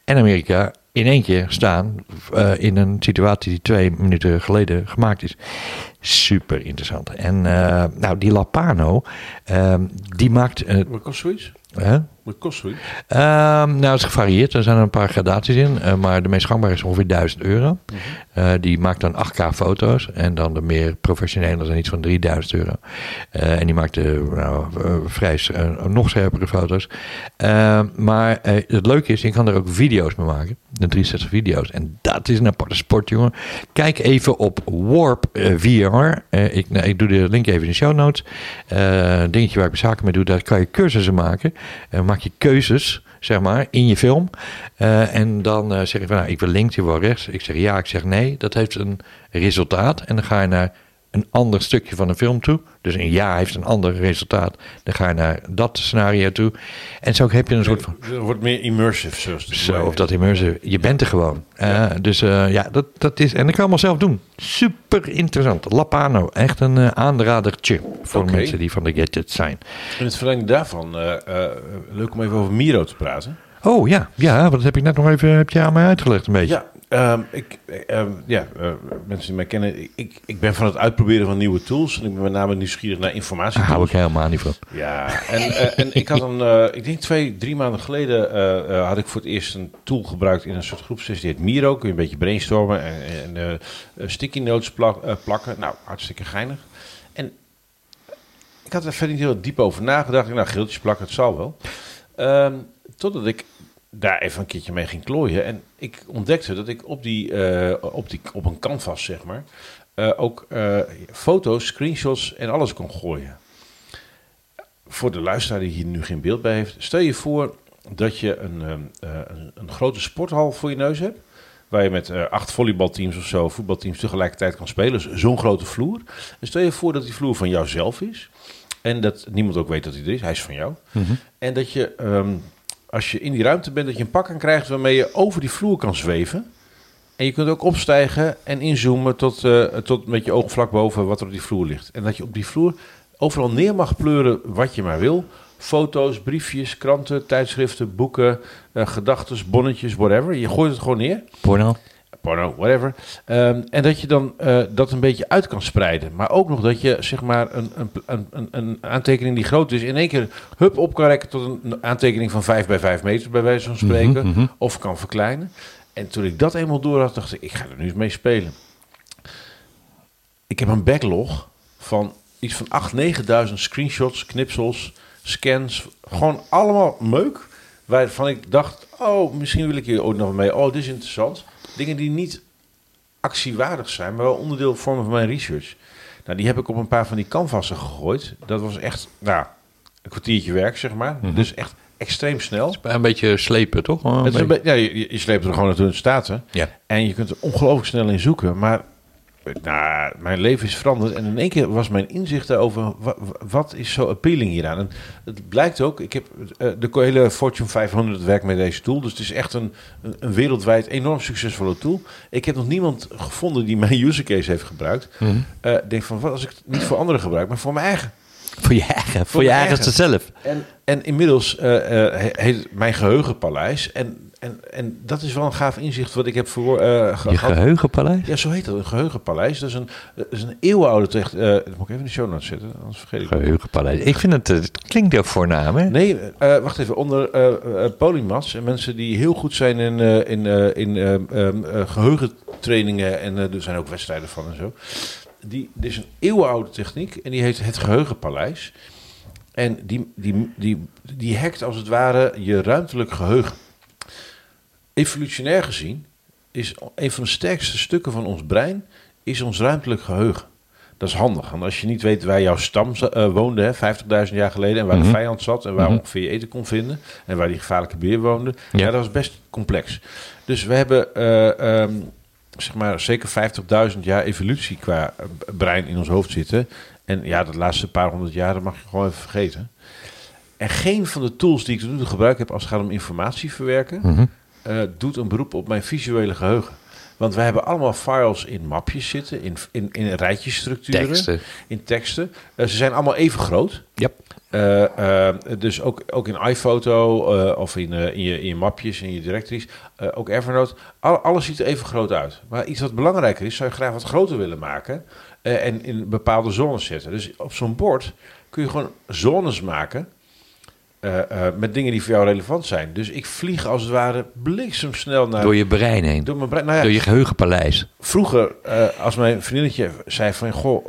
en Amerika in één keer staan eh, in een situatie die twee minuten geleden gemaakt is. Super interessant. En nou, die Lapano, ehm, die maakt... Wat kost zoiets? hè? Wat kost zoiets? Ehm, nou, het is gevarieerd. Er zijn een paar gradaties in. eh, maar de meest gangbare is ongeveer 1000 euro. Eh, die maakt dan 8K foto's. En dan de meer professionele zijn iets van 3000 euro. Eh, en die maakt de nou, vrij nog scherpere foto's. Ehm, maar het leuke is, je kan er ook video's mee maken. De 360 video's. En dat is een aparte sport, jongen. Kijk even op Warp VR. Ik, nou, ik doe de link even in de show notes. Een dingetje waar ik zaken mee doe, daar kan je cursussen maken. Eh, maak je keuzes, zeg maar, in je film. Eh, en dan eh, zeg je van, nou, ik wil links, je wil rechts. Ik zeg ja, ik zeg nee. Dat heeft een resultaat. En dan ga je naar een ander stukje van een film toe. Dus een ja heeft een ander resultaat. Dan ga je naar dat scenario toe. En zo heb je een soort van... Het wordt meer immersive, zoals het Zo, of dat immersive. Je bent er gewoon. Eh, dus eh, ja, dat, dat is... En dat kan je allemaal zelf doen. Super interessant. Lapano. Echt een eh, aanradertje voor mensen die van de gadgets zijn. In het verlengde daarvan, leuk om even over Miro te praten. Oh ja, ja, dat heb ik net nog even heb je aan mij uitgelegd een beetje. Ja, Ehm, ik, ehm, ja, eh, mensen die mij kennen, ik, ik ben van het uitproberen van nieuwe tools. En ik ben met name nieuwsgierig naar informatie. Daar hou ik helemaal niet van. Ja, en, eh, en ik had een, eh, ik denk twee, drie maanden geleden had ik voor het eerst een tool gebruikt in een soort groepsessie. Die heet Miro, kun je een beetje brainstormen en, en sticky notes plak- plakken. Nou, hartstikke geinig. En ik had er verder niet heel diep over nagedacht. Ik, Nou, geeltjes plakken, het zal wel. Ehm, totdat ik daar even een keertje mee ging klooien. En ik ontdekte dat ik op, die, eh, op, die, op een canvas, zeg maar, eh, ook eh, foto's, screenshots en alles kon gooien. Voor de luisteraar die hier nu geen beeld bij heeft, stel je voor dat je een, een, een grote sporthal voor je neus hebt. Waar je met acht volleybalteams of zo, voetbalteams tegelijkertijd kan spelen. Dus zo'n grote vloer. En stel je voor dat die vloer van jouzelf is. En dat niemand ook weet dat hij er is. Hij is van jou. En dat je, ehm, als je in die ruimte bent, dat je een pak kan krijgen waarmee je over die vloer kan zweven. En je kunt ook opstijgen en inzoomen tot, eh, tot met je oog vlak boven wat er op die vloer ligt. En dat je op die vloer overal neer mag pleuren wat je maar wil. Foto's, briefjes, kranten, tijdschriften, boeken, eh gedachtes, bonnetjes, whatever. Je gooit het gewoon neer Porno? Porno, whatever. Ehm, en dat je dan eh, dat een beetje uit kan spreiden. Maar ook nog dat je zeg maar een, een, een, een, aantekening die groot is... in één keer hup op kan rekken tot een aantekening van 5 bij 5 meter... bij wijze van spreken. Mhm, mhm. Of kan verkleinen. En toen ik dat eenmaal door had, dacht ik... ik ga er nu eens mee spelen. Ik heb een backlog van iets van 8.000, 9.000 screenshots, knipsels, scans. Gewoon allemaal meuk. Waarvan ik dacht, oh, misschien wil ik hier ook nog mee. Oh, dit is interessant. Dingen die niet actiewaardig zijn, maar wel onderdeel vormen van mijn research. Nou, die heb ik op een paar van die canvassen gegooid. Dat was echt, nou, een kwartiertje werk, zeg maar. Dus echt extreem snel. Een beetje slepen, toch? Een Het is een beetje- be- ja, je, je sleept er gewoon naartoe in de staten. Ja. En je kunt er ongelooflijk snel in zoeken. Maar nou, mijn leven is veranderd. En in één keer was mijn inzicht wa- wat is zo appealing hieraan? En het blijkt ook... Ik heb eh, de hele Fortune 500 werkt met deze tool. Dus het is echt een, een, een wereldwijd enorm succesvolle tool. Ik heb nog niemand gevonden die mijn use case heeft gebruikt. Mhm. Eh, denk van, wat als ik het niet voor anderen gebruik, maar voor mijn eigen. Voor je eigen, voor je eigen. zelf. En, en inmiddels eh, he- heet mijn geheugenpaleis. En, en, en dat is wel een gaaf inzicht wat ik heb voor, eh, Je geheugenpaleis? Ja, zo heet dat, een geheugenpaleis. Dat is een, dat is een eeuwenoude techt. eh, dat moet ik even in de show notes zetten, anders vergeet ik het. Geheugenpaleis. Ik vind het, eh, het klinkt ook voornaam, hè? Nee, eh, wacht even. Onder polymaths en mensen die heel goed zijn in, in, in eh, ehm, eh, geheugentrainingen en er zijn ook wedstrijden van en zo. Die, dit is een eeuwenoude techniek en die heet het geheugenpaleis. En die, die, die, die hackt als het ware je ruimtelijk geheugen. Evolutionair gezien is een van de sterkste stukken van ons brein is ons ruimtelijk geheugen. Dat is handig. Want als je niet weet waar jouw stam eh, woonde, hè, 50.000 jaar geleden, en waar Mhm. de vijand zat, en waar Mhm. ongeveer je eten kon vinden, en waar die gevaarlijke beer woonde, Ja. ja. dat was best complex. Dus we hebben, eh, ehm, zeg maar, zeker 50.000 jaar evolutie qua eh, brein in ons hoofd zitten. En ja, dat laatste paar honderd jaar, dat mag je gewoon even vergeten. En geen van de tools die ik tot nu toe gebruikt heb als het gaat om informatie verwerken, Mhm. Eh, doet een beroep op mijn visuele geheugen. Want wij hebben allemaal files in mapjes zitten, in, in, in rijtjesstructuren, Teksten. in teksten. Eh, ze zijn allemaal even groot. Ja. Eh, dus ook, ook in iPhoto of in, in, je, in je mapjes, in je directories, ook Evernote. Al- alles ziet er even groot uit. Maar iets wat belangrijker is, zou je graag wat groter willen maken en in bepaalde zones zetten. Dus op zo'n bord kun je gewoon zones maken eh, eh, met dingen die voor jou relevant zijn. Dus ik vlieg als het ware bliksemsnel naar... Door je brein heen. door mijn brein. Nou ja, Door je geheugenpaleis. vroeger, eh, als mijn vriendinnetje zei van... Goh,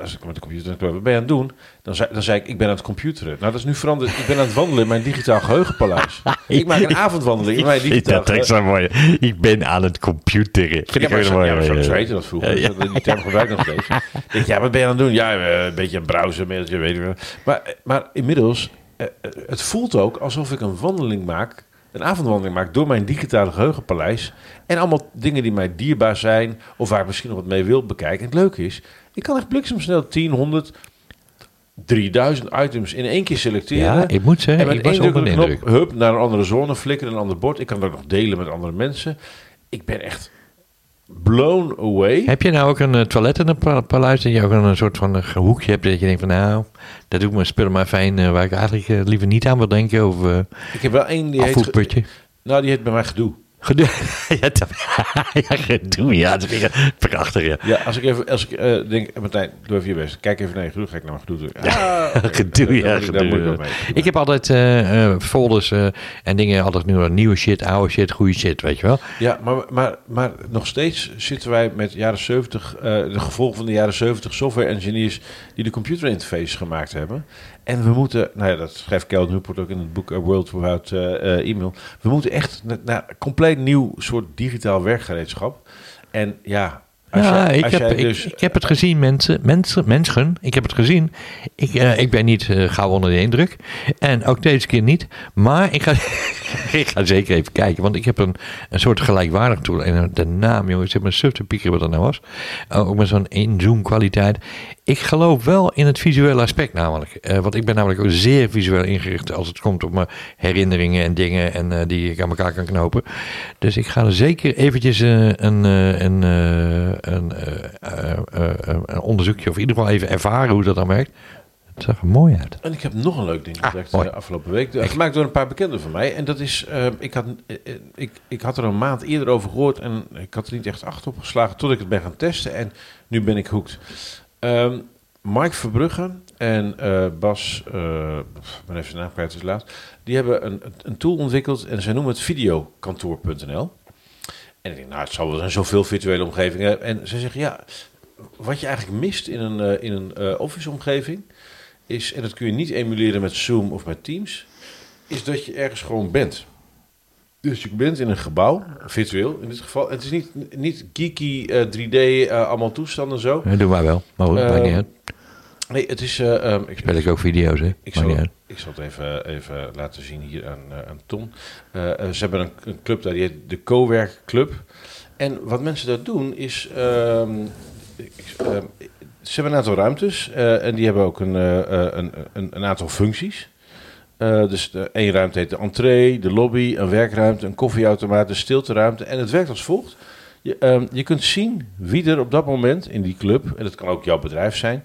als ik met de computer... Wat ben je aan het doen? Dan zei, dan zei ik, ik ben aan het computeren. Nou, dat is nu veranderd. Ik ben aan het wandelen in mijn digitaal geheugenpaleis. ik maak een avondwandeling in mijn digitaal geheugen. zo mooi. Ik ben aan het computeren. Vind Ja, ik maar mooi. ja, maar zo, zo heette dat vroeger. Ja, Die term gebruik ik nog steeds. Ik ja, wat ben je aan het doen? Ja, een beetje een browser, mailtje, weet ik. Maar, maar inmiddels, het voelt ook alsof ik een wandeling maak, een avondwandeling maak door mijn digitale geheugenpaleis. En allemaal dingen die mij dierbaar zijn, of waar ik misschien nog wat mee wil bekijken. En het leuke is, ik kan echt bliksemsnel 10, 100, 3000 items in één keer selecteren. Ja, ik moet zeggen, En met ik één druk knop, hup, naar een andere zone, flikkeren een ander bord. Ik kan dat nog delen met andere mensen. Ik ben echt blown away. Heb je nou ook een eh, toilet in een pa- paleis? Dat je ook een, een soort van eh, hoekje hebt dat je denkt van nou, dat doe ik mijn spullen maar fijn eh, waar ik eigenlijk liever niet aan wil denken. Of Ik heb wel één die heet... afvoerputje. Nou, die heet bij mij gedoe. Gedoe. ja, ja, gedoe. Ja, dat vind ik prachtig, ja. Ja, als ik even, als ik eh, denk, Martijn, doe even je best. Kijk even naar je gedoe, ga ik naar mijn gedoe doen. Ah, oké. Gedoe, ja, moet ik- Daar moet ik gedoe. ook mee. Ik heb altijd eh, eh, folders en dingen, altijd nu nieuwe shit, oude shit, goede shit, weet je wel. Ja, maar, maar, maar nog steeds zitten wij met jaren 70, eh, de gevolgen van de jaren 70 software engineers die de computer interface gemaakt hebben. En we moeten, nou ja, dat schrijft Kel Newport ook in het boek A World Without eh, eh, Email. We moeten echt naar, naar een compleet nieuw soort digitaal werkgereedschap. En ja, als ja, jij, ik, als heb, jij ik, dus... ik heb het gezien, mensen, mensen, mensen. Ik heb het gezien. Ik, eh, ik ben niet eh, gauw onder de indruk. En ook deze keer niet. Maar ik ga, ik ga zeker even kijken. Want ik heb een, een soort gelijkwaardig tool. En de naam, jongens, ik zit me suf te piekeren wat dat nou was. Uh, ook met zo'n inzoom kwaliteit. Ik geloof wel in het visuele aspect namelijk. Uh, want ik ben namelijk ook zeer visueel ingericht als het komt op mijn herinneringen en dingen en uh, die ik aan elkaar kan knopen. Dus ik ga er zeker eventjes uh, een, een, een, een, onderzoekje of in ieder geval even ervaren hoe dat dan werkt. Het zag er mooi uit. En ik heb nog een leuk ding Ah, mooi. de afgelopen week. Gemaakt door een paar bekenden van mij. En dat is, ik, had, ik, ik had er een maand eerder over gehoord en ik had er niet echt achter op geslagen tot ik het ben gaan testen. En nu ben ik hoekt. Um, Mike Verbrugge en uh, Bas, ik ben even zijn naam is laat. Die hebben een, een tool ontwikkeld en zij noemen het videokantoor.nl. En ik denk, nou, het zal wel zijn zoveel virtuele omgevingen. En ze zeggen, ja, wat je eigenlijk mist in een, in een Office-omgeving is, en dat kun je niet emuleren met Zoom of met Teams, is dat je ergens gewoon bent. Dus je bent in een gebouw, virtueel in dit geval. Het is niet, niet geeky uh, 3D, uh, allemaal toestanden zo. Ja, doe maar wel, maar goed, maakt niet uit. Nee, het is... Uh, um, ik speel ik ook video's, hè? Ik zal, ik zal het even, even laten zien hier aan, uh, aan Ton. Uh, ze hebben een, een, club daar, die heet de Co-werk Club. En wat mensen daar doen is... Um, ik, ze hebben een aantal ruimtes uh, en die hebben ook een, uh, een, een, een, aantal functies. Uh, dus de, één ruimte heet de entree, de lobby, een werkruimte, een koffieautomaat, een stilteruimte. En het werkt als volgt. Je, um, je kunt zien wie er op dat moment in die club, en dat kan ook jouw bedrijf zijn,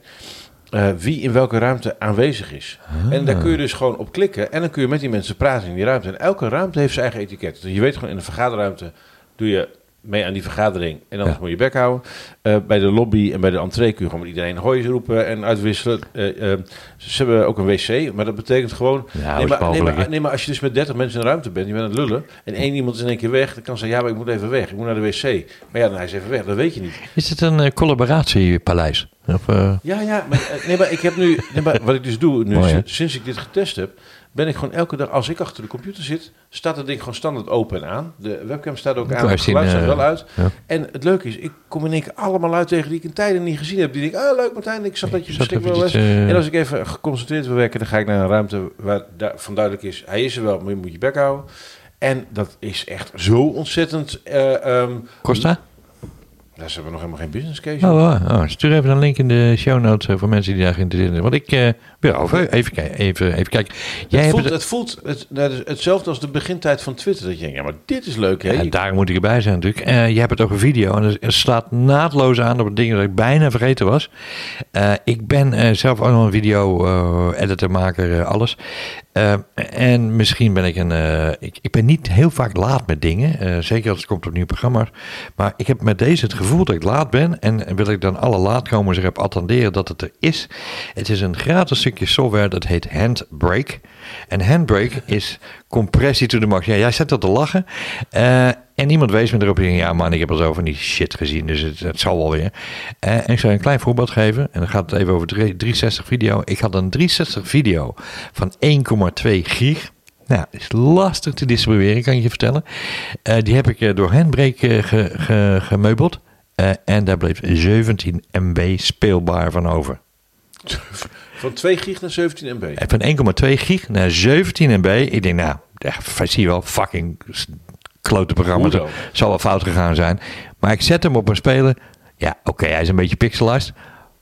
uh, wie in welke ruimte aanwezig is. En daar kun je dus gewoon op klikken en dan kun je met die mensen praten in die ruimte. En elke ruimte heeft zijn eigen etiket. Dus je weet gewoon in de vergaderruimte doe je mee aan die vergadering en dan ja. moet je bek houden. Uh, bij de lobby en bij de entree kun je gewoon met iedereen hoi roepen en uitwisselen. Uh, uh, ze hebben ook een wc, maar dat betekent gewoon... Ja, nee, maar, nee, maar, nee, maar als je dus met 30 mensen in de ruimte bent, je bent aan het lullen... en één iemand is in één keer weg, dan kan ze zeggen... ja, maar ik moet even weg, ik moet naar de wc. Maar ja, dan hij is even weg, dat weet je niet. Is het een collaboratiepaleis? Of. Ja, ja, maar, nee, maar ik heb nu... Nee, maar wat ik dus doe, nu, Mooi, sinds ik dit getest heb... ben ik gewoon elke dag, als ik achter de computer zit... staat het ding gewoon standaard open en aan. De webcam staat ook aan, het geluid staat wel uit. Ja. En het leuke is, ik kom in één keer allemaal uit tegen die ik in tijden niet gezien heb. Die denk ah leuk Martijn, ik zag dat je beschikbaar was. Uh... En als ik even geconcentreerd wil werken, dan ga ik naar een ruimte... waar van duidelijk is, hij is er wel, maar je moet je bek houden. En dat is echt zo ontzettend... Uh, um, Costa? Daar hebben we nog helemaal geen business case. Oh, oh, stuur even een link in de show notes uh, voor mensen die daar geïnteresseerd zijn. Want ik, uh, ja, even, even, even, even kijken. Jij het, voelt, het... het voelt het, nou, hetzelfde als de begintijd van Twitter. Dat je denkt, ja, maar dit is leuk, hè? Ja, daar moet ik erbij zijn natuurlijk. Uh, je hebt het over video en het slaat naadloos aan op het ding dat ik bijna vergeten was. Uh, ik ben zelf ook nog een video-editor, maker, alles. En misschien ben ik een... Ik, ik, ben niet heel vaak laat met dingen. zeker als het komt op nieuwe programma's. Maar ik heb met deze het gevoel dat ik laat ben. En wil ik dan alle laatkomers erop attenderen dat het er is. Het is een gratis stukje software dat heet Handbrake. En Handbrake is compressie to the max. Ja, jij zet dat te lachen. En iemand wees me erop in. Ja man, ik heb al zo van die shit gezien. Dus het, het zal wel weer. Uh, en ik je een klein voorbeeld geven. En dan gaat het even over 360 video. Ik had een 360 video van 1,2 gig. Nou, is lastig te distribueren, kan ik je vertellen. Uh, die heb ik door Handbrake ge, ge, gemeubeld. Uh, en daar bleef 17 MB speelbaar van over. Van 2 gig naar 17 MB? Van 1,2 gig naar 17 MB. Ik denk, nou, zie je wel, fucking klote programma. Het zal wel fout gegaan zijn. Maar ik zet hem op een speler. Ja, oké, okay, hij is een beetje pixelized.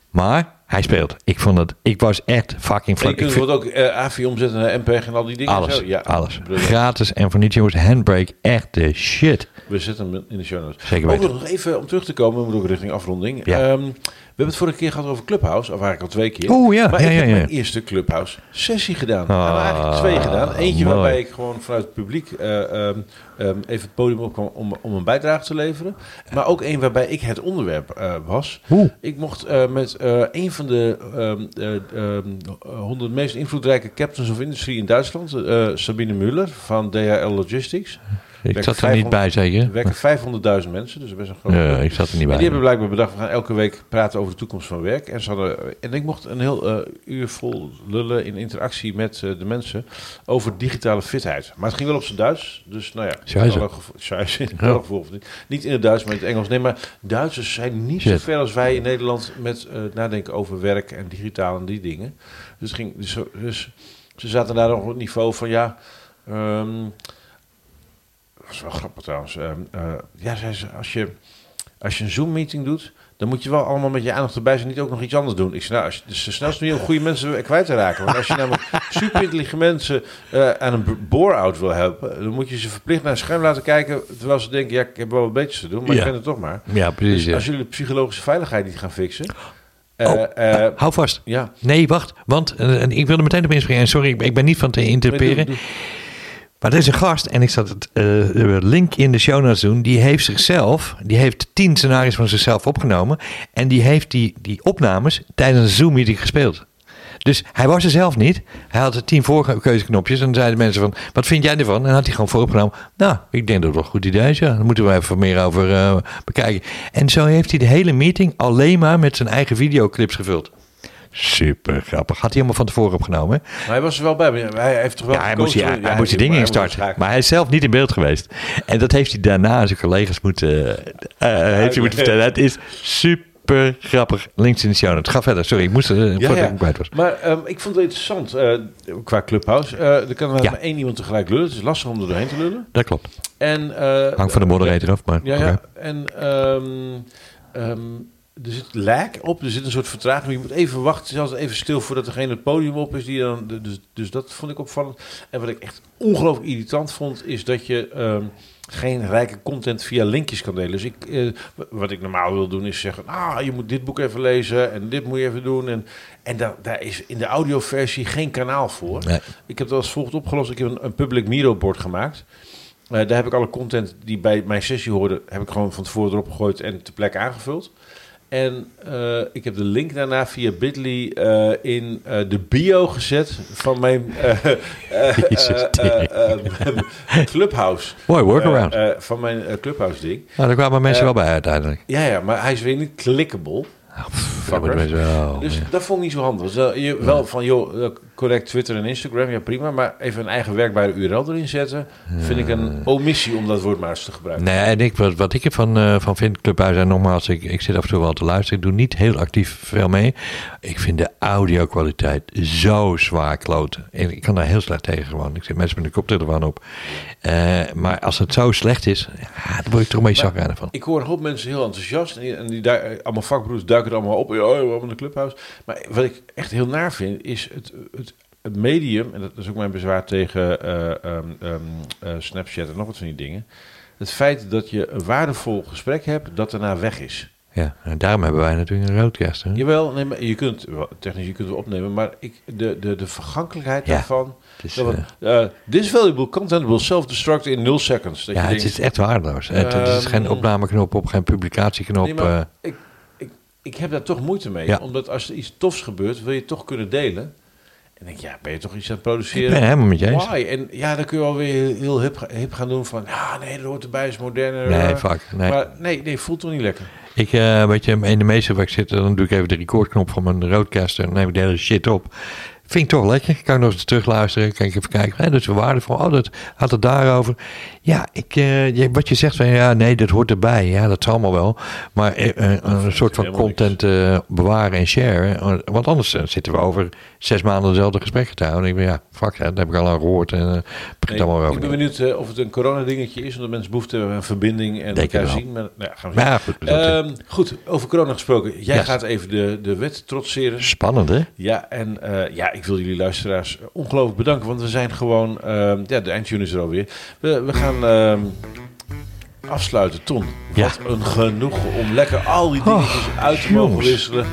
Maar hij speelt. Ik vond het, ik was echt fucking flink. Je kunt ook uh, AVI omzetten naar MPEG en al die dingen. Alles, zo. Ja, alles. Brilliant. Gratis en voor niet jongens, Handbrake, echt de shit. We zetten hem in de show notes. Zeker weten. Ook nog even om terug te komen, we moeten ook richting afronding. Ja. Um, we hebben het vorige keer gehad over Clubhouse, of eigenlijk al twee keer. Oh, ja, Maar ja, ik ja, heb ja. mijn eerste Clubhouse sessie gedaan. Ah, nou, eigenlijk twee gedaan. Eentje mooi. waarbij ik gewoon vanuit het publiek eh, ehm, ehm, even het podium opkwam om, om een bijdrage te leveren. Maar ook één waarbij ik het onderwerp eh, was. Ik mocht eh, met een van de ehm, eh, ehm, 100 meest invloedrijke captains of industry in Duitsland, Sabine Muller van DHL Logistics. Ik zat er niet bij, zeker? Er werken 500.000 mensen, dus best een groot Ja, ik zat er niet en bij. die hebben blijkbaar bedacht, we gaan elke week praten over de toekomst van werk. En, ze hadden, en ik mocht een heel eh, uur vol lullen in interactie met eh, de mensen over digitale fitheid. Maar het ging wel op zijn Duits, dus nou ja. Scheisse. gevolgen niet. Niet in het Duits, maar in het Engels. Nee, maar Duitsers zijn niet zo ver als wij in Nederland met eh, nadenken over werk en digitaal en die dingen. Dus, het ging, dus, dus ze zaten daar nog op het niveau van ja... ehm, dat is wel grappig trouwens. Ehm, eh, ja, zei ze, als je, als je een Zoom-meeting doet, dan moet je wel allemaal met je aandacht erbij zijn. Niet ook nog iets anders doen. Ik zei, nou, als je, het is de snelste manier om goede mensen kwijt te raken. Want als je namelijk super intelligente mensen eh, aan een bore-out wil helpen, dan moet je ze verplicht naar een scherm laten kijken. Terwijl ze denken, ja, ik heb wel wat beters te doen, maar Ja. ik ben het toch maar. Ja, precies. Dus ja. als jullie de psychologische veiligheid niet gaan fixen. Oh, eh, Hou vast. ja, Nee, wacht. Want en ik wilde meteen op inspringen. En sorry, ik, ik ben niet van te interpreteren. Nee, doe- Maar een gast, en ik zat het eh, link in de show notes doen. Die heeft zichzelf, die heeft tien scenario's van zichzelf opgenomen. En die heeft die, die opnames tijdens een Zoom-meeting gespeeld. Dus hij was er zelf niet. Hij had de tien voorkeuzeknopjes. En dan zeiden mensen van, wat vind jij ervan? En had hij gewoon vooropgenomen. Nou, ik denk dat het wel een goed idee is. Ja. Daar moeten we even meer over eh, bekijken. En zo heeft hij de hele meeting alleen maar met zijn eigen videoclips gevuld. Super grappig. Had hij helemaal van tevoren opgenomen. maar hij was er wel bij. Hij heeft toch wel Ja, hij moest, die, gekozen? hij Ja, moest die dingen instarten. Maar hij is zelf niet in beeld geweest. En dat heeft hij daarna aan zijn collega's moeten, eh, heeft hij moeten vertellen. Het is super grappig. Links in de show notes. Ga verder. Sorry, ik moest er uh, Ja, voordat ja. ik kwijt was. Maar ehm, ik vond het interessant qua Clubhouse. Er kan Ja. maar één iemand tegelijk lullen. Het is lastig om er doorheen te lullen. Dat klopt. En, Hangt van de moderator af. Maar Ja, ja. En ehm, ehm, er zit lag op. Er zit een soort vertraging. Je moet even wachten. Altijd even stil voordat degene het podium op is. Die dan, dus, dus dat vond ik opvallend. En wat ik echt ongelooflijk irritant vond... is dat je ehm, geen rijke content via linkjes kan delen. Dus ik, eh, wat ik normaal wil doen is zeggen... ah, je moet dit boek even lezen en dit moet je even doen. En, en daar, daar is in de audioversie geen kanaal voor. Nee. Ik heb dat als volgt opgelost. Ik heb een, een public Miro board gemaakt. Eh, daar heb ik alle content die bij mijn sessie hoorde, heb ik gewoon van tevoren erop gegooid en ter plekke aangevuld. En eh, ik heb de link daarna via Bitly eh, in eh, de bio gezet van mijn Clubhouse. Mooi workaround. Van mijn Clubhouse ding. nou, daar kwamen mensen wel bij uiteindelijk. Ja, ja, maar hij is weer niet clickable. Ah, pff, dat wel, Dus ja. dat vond ik niet zo handig. Dus, je, wel van, joh, correct Twitter en Instagram, ja prima. Maar even een eigen werkbare URL erin zetten, vind ik een omissie om dat woord maar eens te gebruiken. Nee, en ik, wat, wat ik ervan eh, van vind, Clubhuis, en nogmaals, ik, ik zit af en toe wel te luisteren. Ik doe niet heel actief veel mee. Ik vind de audio-kwaliteit zo zwaar kloten. En ik kan daar heel slecht tegen gewoon. Ik zit mensen met een koptelefoon op. Eh, maar als het zo slecht is, ja, dan word ik toch een beetje zagrijnig van. Ik hoor een hoop mensen heel enthousiast en die, en die du- allemaal vakbroers duiken er allemaal op. Ja, we hebben een clubhouse. Maar wat ik echt heel naar vind, is het, het, het medium, en dat is ook mijn bezwaar tegen eh, ehm, ehm, eh, Snapchat en nog wat van die dingen. Het feit dat je een waardevol gesprek hebt, dat daarna weg is. Ja, en daarom hebben wij natuurlijk een roadcast. Hè? Jawel, nee, maar je kunt, technisch je kunt het opnemen, maar ik, de, de, de vergankelijkheid Ja. daarvan. Is, dat we- eh, this valuable content will self-destruct in 0 seconds. Dat ja, je het denkt, is echt waardeloos. Het, het is geen Ehm, opnameknop op, geen publicatieknop. Nee, maar ik, ik, ik heb daar toch moeite mee. Ja. Omdat als er iets tofs gebeurt, wil je het toch kunnen delen. En denk ik, ja, ben je toch iets aan het produceren? het helemaal met je eens. Why? En ja, dan kun je alweer heel, heel hip, hip gaan doen van... Ja, nee, dat hoort erbij, is moderner. Nee, eh. fuck. Nee. Maar nee, nee, voelt toch niet lekker. Ik, eh, weet je, in de meeste waar ik zit, dan doe ik even de recordknop van mijn roadcaster. Dan neem ik de hele shit op. Vind ik toch lekker. Kan ik nog eens terugluisteren. Kan ik even kijken. Hè, dat is waardevol. Oh, dat had het daarover. Ja, ik, eh, wat je zegt van ja, nee, dat hoort erbij. Ja, dat zal allemaal wel. Maar eh, een soort ik van content eh, bewaren en sharen. Eh, Want anders zitten we over zes maanden dezelfde gesprekken te houden. En ik ben ja, fuck, hè, dat heb ik al aan gehoord. En Nee, allemaal ik over. ben benieuwd of het een coronadingetje is. Omdat mensen behoefte hebben aan een verbinding en Denk elkaar zien. Maar, nou ja, gaan we ja, goed. eh, Ehm, goed, over corona gesproken. Jij Yes. gaat even de, de wet trotseren. spannend, hè? Ja, en ja, ik wil jullie luisteraars ongelooflijk bedanken, want we zijn gewoon, ehm, ja, de eindtune is er alweer. We, we gaan, ehm, afsluiten. Ton, Ja. wat een genoeg om lekker al die dingetjes uit te mogen jongens. wisselen.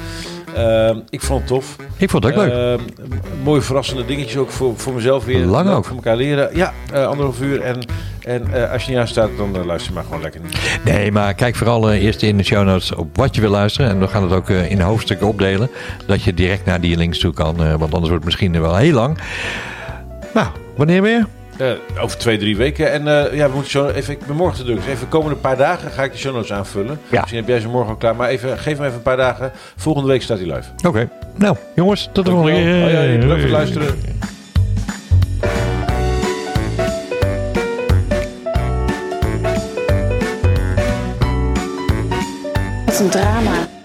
Ehm, ik vond het tof. Ik vond het ook leuk. Ehm, mooie verrassende dingetjes ook voor, voor mezelf weer. Lang ook. Voor elkaar leren. Ja, eh, anderhalf uur. En, en eh, als je niet aanstaat, dan eh, luister je maar gewoon lekker niet. Nee, maar kijk vooral eerst in de show notes op wat je wil luisteren. En we gaan het ook in hoofdstukken opdelen. Dat je direct naar die links toe kan. want anders wordt het misschien wel heel lang. Nou, wanneer weer? Eh, over twee, drie weken. En eh, ja, we moeten zo even. Ik ben morgen te druk. Dus even de komende paar dagen ga ik de show notes aanvullen. Ja. Misschien heb jij ze morgen al klaar. Maar even, geef me even een paar dagen. Volgende week staat hij live. Oké. Nou, jongens, tot de volgende keer. Bedankt voor het luisteren. Wat een drama.